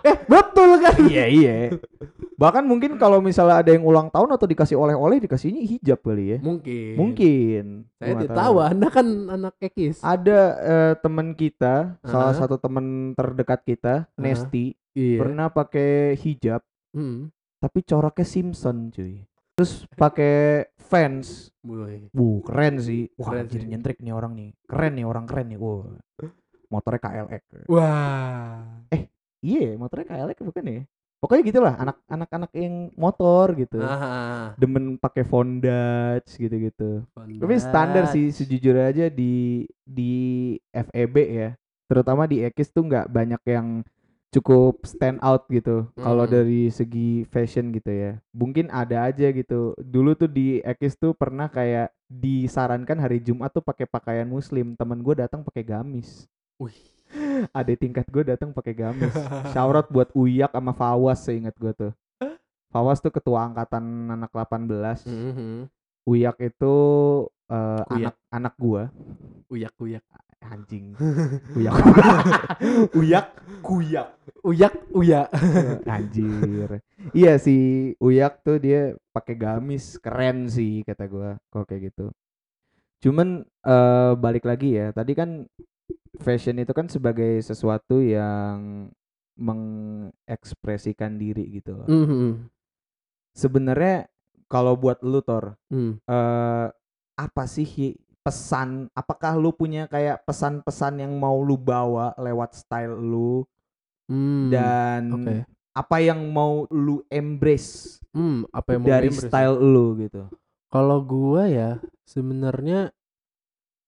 S2: Eh, betul kan?
S1: iya, iya. Bahkan mungkin kalau misalnya ada yang ulang tahun atau dikasih oleh-oleh dikasihnya hijab kali ya.
S2: Mungkin.
S1: Mungkin.
S2: Saya tidak tahu. Anda kan anak ekis.
S1: Ada eh, teman kita, salah
S2: Aha.
S1: satu teman terdekat kita, Nesti,
S2: Iya.
S1: pernah pakai hijab
S2: Hmm.
S1: tapi coraknya Simpson, cuy. Terus pakai fans. Wuh, keren sih. Wah,
S2: Keren
S1: jadi
S2: sih.
S1: nyentrik nih orang nih. Keren nih orang keren nih. Wah. Motornya KLX.
S2: Wah.
S1: Iya, motornya KLX bukan ya? Pokoknya gitulah, anak anak-anak yang motor gitu.
S2: Ah,
S1: Demen pakai Fondage gitu-gitu. Tapi
S2: Honda.
S1: standar sih sejujurnya aja di di FEB ya. Terutama di Ekis tuh nggak banyak yang cukup stand out gitu. Kalau
S2: Hmm.
S1: dari segi fashion gitu ya. Mungkin ada aja gitu. Dulu tuh di Ekis tuh pernah kayak disarankan hari Jumat tuh pakai pakaian muslim. Temen gue datang pakai gamis.
S2: Wih.
S1: Ada tingkat gue datang pakai gamis. Shoutout buat Uyak sama Fawas seingat gue tuh. Fawas tuh ketua angkatan anak 18.
S2: Mhm.
S1: Uyak itu eh,
S2: Kuyak.
S1: anak anak gua.
S2: Uyak uyak.
S1: Anjing. Uyak. Uyak kuyak.
S2: Uyak uyak.
S1: Anjir. Iya sih, Uyak tuh dia pakai gamis, keren sih kata gua kalau kayak gitu. Cuman eh balik lagi ya, tadi kan fashion itu kan sebagai sesuatu yang mengekspresikan diri gitu loh.
S2: Mhm.
S1: Sebenarnya kalau buat lu Tor,
S2: Hmm.
S1: eh apa sih pesan? Apakah lu punya kayak pesan-pesan yang mau lu bawa lewat style lu
S2: Hmm.
S1: dan
S2: Oke.
S1: apa yang mau lu embrace
S2: Hmm, apa yang mau
S1: dari
S2: di-embrace?
S1: style lu gitu?
S2: Kalau gua ya sebenarnya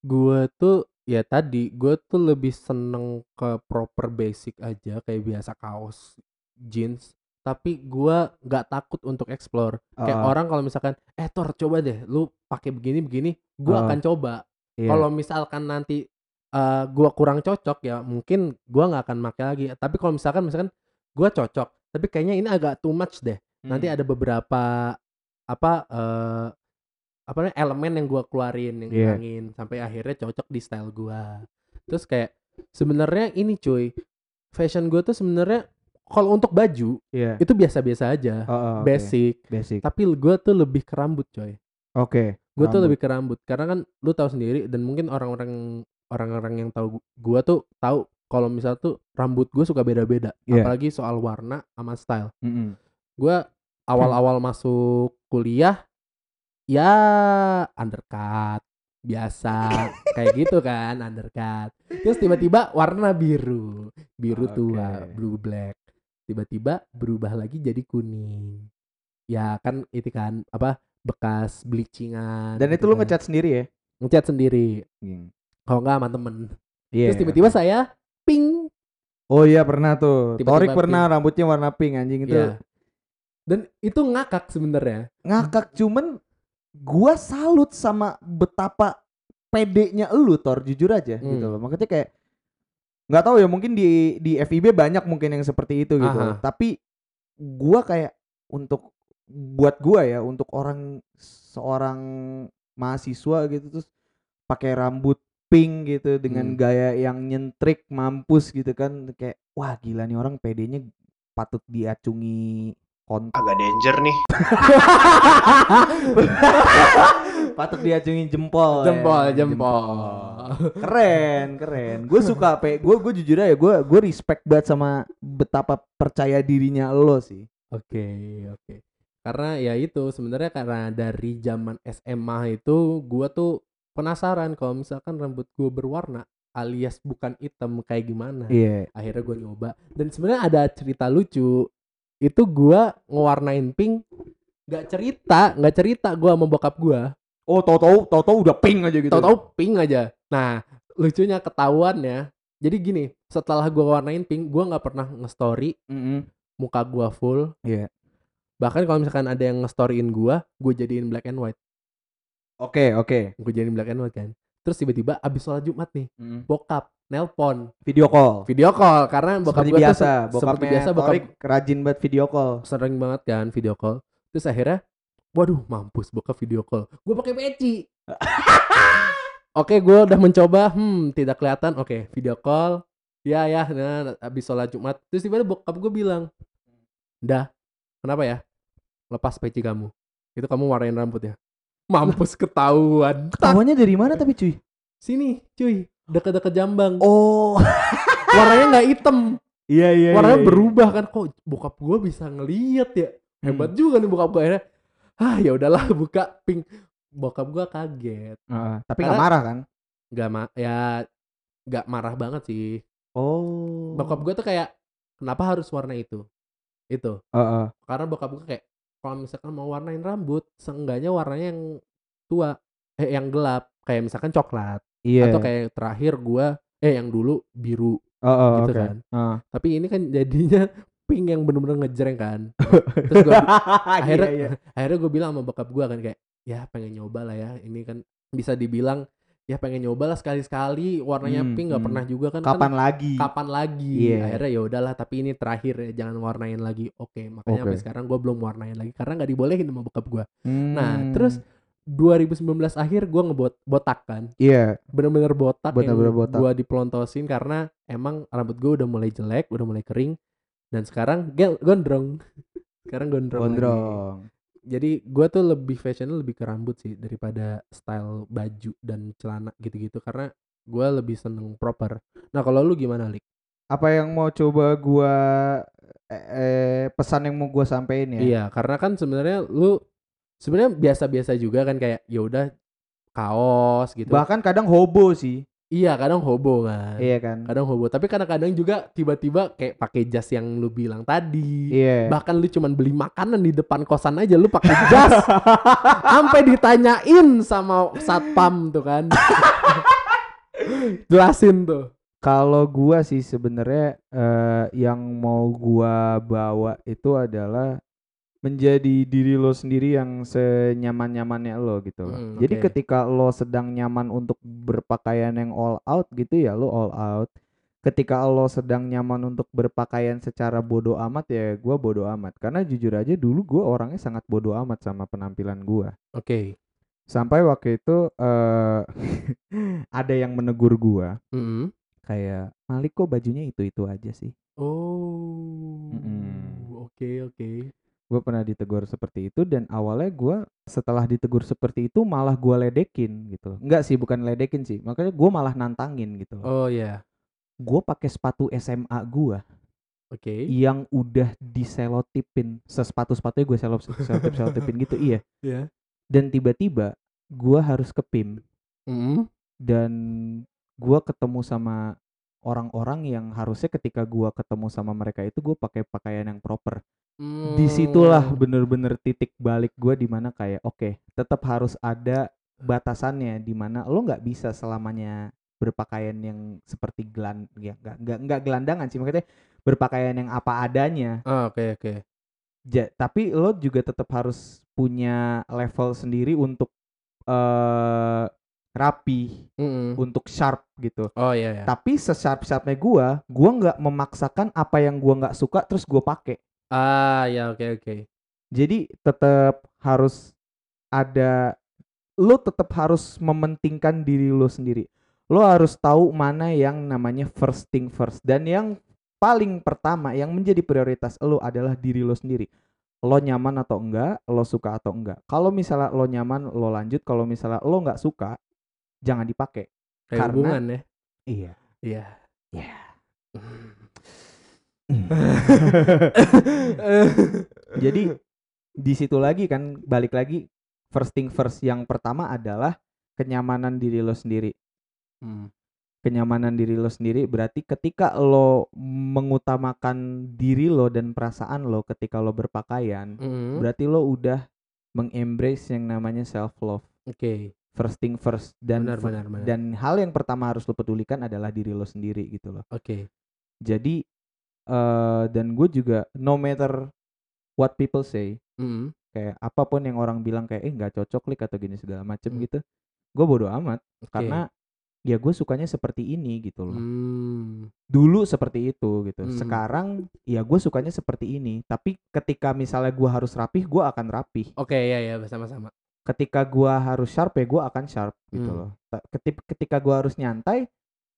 S2: gua tuh ya tadi gua tuh lebih seneng ke proper basic aja kayak biasa kaos jeans tapi gua nggak takut untuk explore. Kayak orang kalau misalkan eh Tor coba deh lu pakai begini begini gua
S1: Ah,
S2: akan coba.
S1: Iya.
S2: kalau misalkan nanti eh, gua kurang cocok ya mungkin gua nggak akan pakai lagi. Tapi kalau misalkan misalkan gua cocok tapi kayaknya ini agak too much deh. Nanti
S1: Hmm.
S2: ada beberapa apa eh apa namanya elemen yang gua keluarin yang
S1: Iya.
S2: ngilangin sampai akhirnya cocok di style gua. Terus kayak sebenarnya ini cuy fashion gua tuh sebenarnya kalau untuk baju
S1: Iya.
S2: itu biasa-biasa aja
S1: Oh, oh,
S2: basic
S1: Basic.
S2: tapi gua tuh lebih ke rambut coy
S1: Oke.
S2: gue tuh lebih ke rambut karena kan lu tahu sendiri dan mungkin orang-orang orang-orang yang tahu gu- gua tuh tahu kalau misal tuh rambut gue suka beda-beda
S1: Iya.
S2: apalagi soal warna sama style
S1: Mm-mm.
S2: gua awal-awal masuk kuliah ya undercut biasa kayak gitu kan undercut terus tiba-tiba warna biru biru tua
S1: Oke.
S2: blue black tiba-tiba berubah lagi jadi kuning ya kan itu kan apa bekas bleachingan
S1: Dan itu
S2: gitu
S1: lu
S2: kan.
S1: ngecat sendiri ya?
S2: ngecat sendiri
S1: Hmm.
S2: kalau nggak sama temen
S1: Iya.
S2: terus tiba-tiba saya pink
S1: Oh iya pernah tuh.
S2: Tiba-tiba
S1: Torik pernah rambutnya warna pink anjing itu.
S2: ya dan itu ngakak sebenarnya
S1: Ngakak cuman gua salut sama betapa pedenya lu Tor jujur aja gitu
S2: Hmm.
S1: loh. Makanya kayak nggak tahu ya mungkin di di FIB banyak mungkin yang seperti itu gitu.
S2: Aha.
S1: Tapi gua kayak untuk buat gua ya untuk orang seorang mahasiswa gitu terus pakai rambut pink gitu dengan
S2: Hmm.
S1: gaya yang nyentrik mampus gitu kan kayak wah gila nih orang pedenya patut diacungi kontak
S3: agak danger nih.
S1: patut diacungi jempol ya.
S2: jempol jempol
S1: keren keren gue suka pe gue gue jujur aja gue gue respect banget sama betapa percaya dirinya lo sih
S2: Oke, oke. Karena ya itu sebenarnya karena dari zaman SMA itu gua tuh penasaran kalau misalkan rambut gua berwarna alias bukan hitam kayak gimana.
S1: iya
S2: Akhirnya gua nyoba dan sebenarnya ada cerita lucu. Itu gua ngewarnain pink nggak cerita, nggak cerita gua sama bokap gua.
S1: Oh tau tau udah pink aja gitu
S2: Tahu-tahu pink aja. Nah, lucunya ketahuan ya. Jadi gini, setelah gua warnain pink, gua nggak pernah nge-story
S1: Mm-mm.
S2: muka gua full.
S1: Iya.
S2: Bahkan kalau misalkan ada yang nge-storyin gua, gua jadiin black and white.
S1: Oke, oke.
S2: Gue jadiin black and white kan. Terus tiba-tiba abis sholat Jumat nih,
S1: Mm.
S2: bokap nelpon
S1: Video call.
S2: video call karena bokap
S1: Seperti
S2: gua tuh
S1: biasa,
S2: se- seperti
S1: bokapnya
S2: biasa bokap
S1: rajin banget video call.
S2: sering banget kan video call. Terus akhirnya, waduh mampus bokap video call. Gue pakai peci. Oke, gue udah mencoba, hmm tidak kelihatan. Oke, video call. Ya ya, nah abis sholat Jumat. Terus tiba-tiba bokap gue bilang, dah, kenapa ya? Lepas peci kamu. Itu kamu warnain rambutnya. Mampus ketahuan.
S1: Ketahuannya dari mana tapi cuy?
S2: sini cuy, deket-deket jambang.
S1: Oh.
S2: Warnanya nggak hitam.
S1: Iya iya.
S2: warnanya
S1: iya.
S2: berubah kan kok bokap gue bisa ngeliat ya hebat
S1: Hmm.
S2: juga nih bokap gue akhirnya ah ya udahlah buka pink bokap gue kaget
S1: Heeh, tapi nggak marah kan?
S2: nggak ma ya nggak marah banget sih
S1: Oh.
S2: bokap gue tuh kayak kenapa harus warna itu itu
S1: Heeh.
S2: karena bokap gue kayak kalau misalkan mau warnain rambut seenggaknya warnanya yang tua eh yang gelap kayak misalkan coklat
S1: Iya.
S2: atau kayak terakhir gue eh yang dulu biru
S1: Heeh,
S2: gitu
S1: oke.
S2: kan
S1: Heeh.
S2: tapi ini kan jadinya pink yang bener-bener ngejreng kan terus gue akhirnya
S1: Iya, iya.
S2: akhirnya gue bilang sama bokap gue kan kayak ya pengen nyoba lah ya ini kan bisa dibilang ya pengen nyoba lah sekali-sekali warnanya
S1: Hmm,
S2: pink nggak
S1: hmm.
S2: pernah juga kan kan
S1: Kapan lagi?
S2: kapan lagi
S1: Iya.
S2: akhirnya ya udahlah tapi ini terakhir ya jangan warnain lagi oke makanya sampai
S1: Oke.
S2: sekarang gue belum warnain lagi karena nggak dibolehin sama bokap gue nah
S1: Hmm.
S2: terus 2019 akhir gue ngebot botak kan
S1: Iya.
S2: bener-bener botak yang
S1: Bener-bener botak.
S2: gue dipelontosin karena emang rambut gue udah mulai jelek udah mulai kering dan sekarang gel- gondrong sekarang gondrong, lagi.
S1: Gondrong.
S2: jadi gue tuh lebih fashionnya lebih ke rambut sih daripada style baju dan celana gitu-gitu karena gue lebih seneng proper nah kalau lu gimana lik
S1: Apa yang mau coba gua eh, eh, pesan yang mau gua sampein ya?
S2: iya karena kan sebenarnya lu sebenarnya biasa-biasa juga kan kayak ya udah kaos gitu
S1: Bahkan kadang hobo sih.
S2: Iya kadang hobo kan.
S1: Iya kan?
S2: kadang hobo. Tapi kadang-kadang juga tiba-tiba kayak pakai jas yang lu bilang tadi.
S1: Iya.
S2: bahkan lu cuman beli makanan di depan kosan aja lu pakai jas. Sampai ditanyain sama satpam tuh kan. Jelasin tuh.
S1: Kalau gua sih sebenarnya eh, yang mau gua bawa itu adalah menjadi diri lo sendiri yang senyaman-nyamannya lo gitu loh.
S2: Hmm,
S1: Jadi
S2: oke.
S1: ketika lo sedang nyaman untuk berpakaian yang all out gitu ya lo all out. Ketika lo sedang nyaman untuk berpakaian secara bodoh amat ya gua bodoh amat. Karena jujur aja dulu gua orangnya sangat bodoh amat sama penampilan gua.
S2: oke
S1: Sampai waktu itu eh ada yang menegur gua
S2: Mm-mm.
S1: kayak Malik kok bajunya itu-itu aja sih.
S2: oh oke oke
S1: Gue pernah ditegur seperti itu dan awalnya gue setelah ditegur seperti itu malah gue ledekin gitu loh. Enggak sih bukan ledekin sih, makanya gue malah nantangin gitu loh.
S2: oh ya
S1: Gue pakai sepatu SMA gue
S2: oke
S1: yang udah diselotipin, sesepatu sepatunya gue selop selotip selotipin gitu iya.
S2: ya
S1: Dan tiba-tiba gue harus ke PIM
S2: Mm-mm.
S1: dan gue ketemu sama orang-orang yang harusnya ketika gue ketemu sama mereka itu gue pakai pakaian yang proper. Di situlah
S2: Hmm.
S1: bener-bener titik balik gue di mana kayak oke tetap harus ada batasannya di mana lo nggak bisa selamanya berpakaian yang seperti gelan ya nggak nggak nggak gelandangan sih maksudnya berpakaian yang apa adanya.
S2: Ah, oke oke.
S1: Ja- tapi lo juga tetap harus punya level sendiri untuk eh rapi
S2: Mm-mm.
S1: untuk sharp gitu.
S2: Oh iya ya
S1: tapi sesharp sharpnya gua gua nggak memaksakan apa yang gua nggak suka terus gua pakai
S2: ah ya oke oke
S1: Jadi tetap harus ada lo tetap harus mementingkan diri lo sendiri. Lo harus tahu mana yang namanya first thing first dan yang paling pertama yang menjadi prioritas lo adalah diri lo sendiri. Lo nyaman atau enggak, lo suka atau enggak. Kalau misalnya lo nyaman, lo lanjut. Kalau misalnya lo nggak suka, jangan dipakai.
S2: kayak
S1: Karena-
S2: hubungan ya
S1: Iya.
S2: iya
S1: Iya. Jadi di situ lagi kan balik lagi first thing first yang pertama adalah kenyamanan diri lo sendiri.
S2: Hmm.
S1: Kenyamanan diri lo sendiri berarti ketika lo mengutamakan diri lo dan perasaan lo ketika lo berpakaian,
S2: Mm-mm.
S1: berarti lo udah mengembrace yang namanya self love.
S2: oke
S1: first thing first dan
S2: Benar, benar, benar.
S1: dan hal yang pertama harus lo pedulikan adalah diri lo sendiri gitu loh
S2: Oke.
S1: jadi eh dan gue juga no matter what people say
S2: Mm.
S1: kayak apa pun yang orang bilang kayak eh nggak cocok lik atau gini segala macem
S2: Hmm.
S1: gitu gue bodo amat
S2: Oke.
S1: karena ya gue sukanya seperti ini gitu loh
S2: Hmm.
S1: dulu seperti itu gitu
S2: Hmm.
S1: sekarang ya gue sukanya seperti ini tapi ketika misalnya gue harus rapih gue akan rapih
S2: Oke, ya ya bersama-sama.
S1: ketika gue harus sharp ya gue akan sharp gitu
S2: Hmm.
S1: loh ketika gue harus nyantai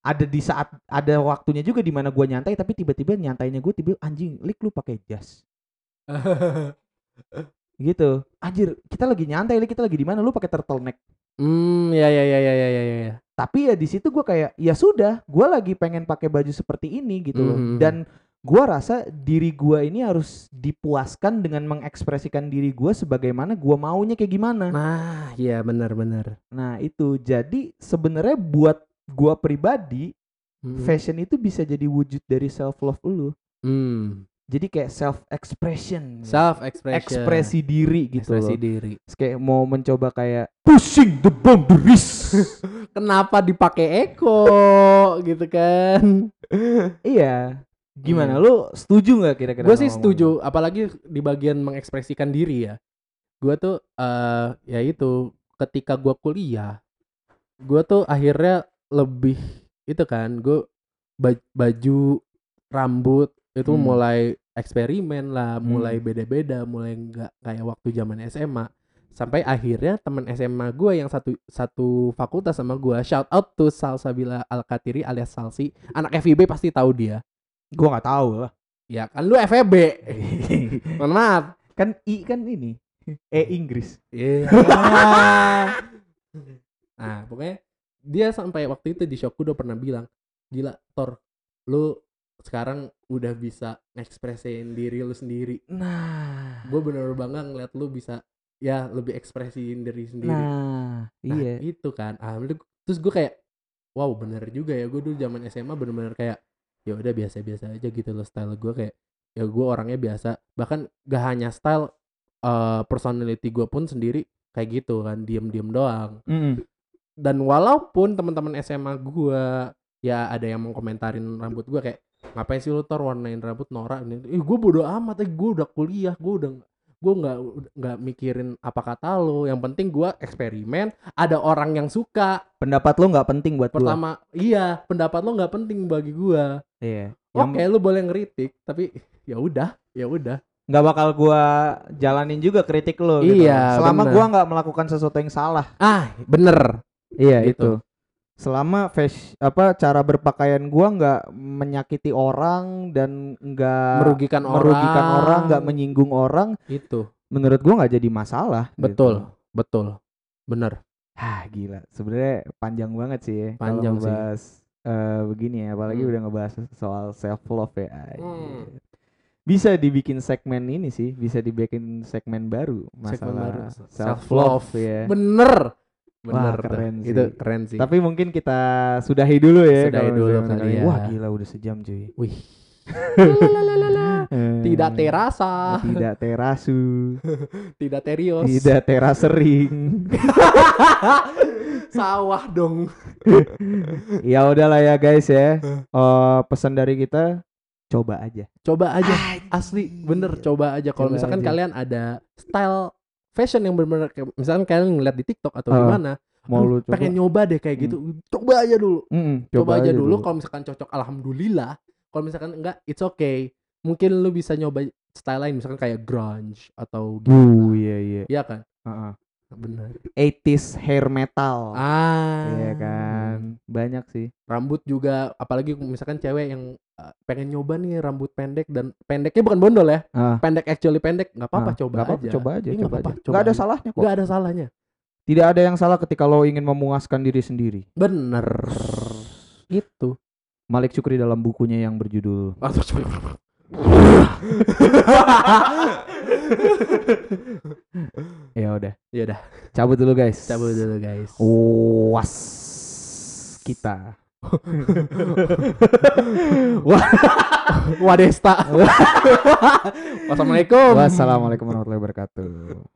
S1: ada di saat ada waktunya juga di mana gue nyantai tapi tiba-tiba nyantainya gue tiba anjing lik lu pakai jas. Gitu. Anjir kita lagi nyantai lik kita lagi di mana? Lu pakai turtleneck.
S2: Hmm, ya ya ya ya ya ya ya.
S1: tapi ya di situ gue kayak ya sudah gue lagi pengen pakai baju seperti ini gitu loh.
S2: Mhm.
S1: dan gue rasa diri gue ini harus dipuaskan dengan mengekspresikan diri gue sebagaimana gue maunya kayak gimana.
S2: Nah, iya benar-benar.
S1: nah itu. Jadi sebenarnya buat gue pribadi
S2: Hmm.
S1: fashion itu bisa jadi wujud dari self love lu
S2: Hmm.
S1: jadi kayak self expression
S2: Self expression.
S1: ekspresi diri gitu
S2: Ekspresi
S1: loh
S2: diri.
S1: Kayak mau mencoba kayak pushing the boundaries
S2: Kenapa dipakai Eko gitu kan?
S1: iya gimana
S2: Hmm.
S1: lu setuju nggak kira-kira
S2: Gue sih setuju, apalagi di bagian mengekspresikan diri ya. Gue tuh eh ya itu ketika gue kuliah, gue tuh akhirnya lebih itu kan, gue baju, rambut itu
S1: Hmm.
S2: mulai eksperimen lah,
S1: Hmm.
S2: mulai beda-beda, mulai nggak kayak waktu zaman SMA. Sampai akhirnya teman SMA gue yang satu satu fakultas sama gue, shout out to Salsabila Alkatiri alias Salsi, anak FIB pasti tahu dia.
S1: gua nggak tahu lah
S2: Ya kan lu FEB. Mohon maaf.
S1: kan i kan ini e Inggris
S2: Iya. nah, pokoknya dia sampai waktu itu di shock udah pernah bilang, "Gila, Tor, lu sekarang udah bisa ekspresiin diri lu sendiri.
S1: nah
S2: Gue bener-bener bangga ngeliat lu bisa ya lebih ekspresiin diri sendiri."
S1: nah
S2: Nah,
S1: iya
S2: itu kan. Ah, lu- terus gue kayak wow, bener juga ya. Gue dulu zaman SMA bener-bener kayak ya udah biasa-biasa aja gitu loh style gue kayak ya gue orangnya biasa. Bahkan gak hanya style eh personality gue pun sendiri kayak gitu kan, diem-diem doang.
S1: Mm-mm.
S2: Dan walaupun teman-teman SMA gue ya ada yang mau komentarin rambut gue kayak ngapain sih lu tor warnain rambut norak ini eh gue bodo amat eh gue udah kuliah gue udah gue nggak nggak mikirin apa kata lo yang penting gue eksperimen ada orang yang suka.
S1: Pendapat lu nggak penting buat gua.
S2: Pertama iya pendapat lo nggak penting bagi gue
S1: iya
S2: oke
S1: Yang
S2: lu boleh ngeritik tapi ya udah ya udah.
S1: Nggak bakal gua jalanin juga kritik lu gitu.
S2: Iya,
S1: selama
S2: bener.
S1: gua nggak melakukan sesuatu yang salah.
S2: Ah bener
S1: iya
S2: Gitu.
S1: itu selama fashion apa cara berpakaian gua nggak menyakiti orang dan nggak
S2: merugikan orang
S1: merugikan orang nggak menyinggung orang
S2: itu
S1: menurut gua nggak jadi masalah gitu.
S2: betul betul bener
S1: ah gila sebenarnya panjang banget sih ya
S2: Panjang sih.
S1: ngebahas eh, begini ya apalagi
S2: Hmm.
S1: udah ngebahas soal self love ya.
S2: Hmm.
S1: bisa dibikin segmen ini sih bisa dibikin segmen baru
S2: Segmen baru.
S1: masalah self love ya
S2: bener bener
S1: Wah, keren sih.
S2: itu keren sih.
S1: Tapi mungkin kita sudahi dulu ya
S2: Sudahi dulu kali ya.
S1: wah gila udah sejam cuy.
S2: Wih.
S1: Eh,
S2: tidak terasa
S1: tidak terasu.
S2: Tidak terios.
S1: Tidak terasering
S2: sawah dong.
S1: Ya udahlah ya guys ya. Eh, pesan dari kita coba aja.
S2: Coba aja. Asli bener coba aja. Kalau misalkan
S1: aja.
S2: kalian ada style fashion yang bener-bener kayak misalkan kalian ngeliat di TikTok atau
S1: Ah,
S2: gimana
S1: mau
S2: "Aduh,
S1: lu coba.
S2: pengen nyoba deh kayak gitu coba aja dulu.
S1: Mm-mm,
S2: coba, aja, dulu, kalau misalkan cocok alhamdulillah. Kalau misalkan enggak it's okay. Mungkin lu bisa nyoba style lain misalkan kayak grunge atau
S1: Uh,
S2: gimana
S1: iya iya.
S2: Iya kan?
S1: Heeh.
S2: Bener.
S1: 80s hair metal.
S2: Ah.
S1: Iya kan? Banyak sih.
S2: Rambut juga apalagi misalkan cewek yang uh, pengen nyoba nih rambut pendek dan pendeknya bukan bondol ya.
S1: Ah.
S2: Pendek actually pendek nggak apa-apa
S1: ah,
S2: coba aja.
S1: coba aja
S2: Iya, nggak
S1: coba aja.
S2: coba
S1: nggak ada
S2: aja.
S1: salahnya kok.
S2: Nggak ada salahnya.
S1: Tidak ada yang salah ketika lo ingin memuaskan diri sendiri.
S2: Bener. Itu
S1: Malik Syukri dalam bukunya yang berjudul ya udah.
S2: Ya udah.
S1: Cabut dulu guys.
S2: Cabut dulu guys.
S1: Was kita.
S2: Wadesta. Wassalamualaikum.
S1: Wassalamualaikum warahmatullahi wabarakatuh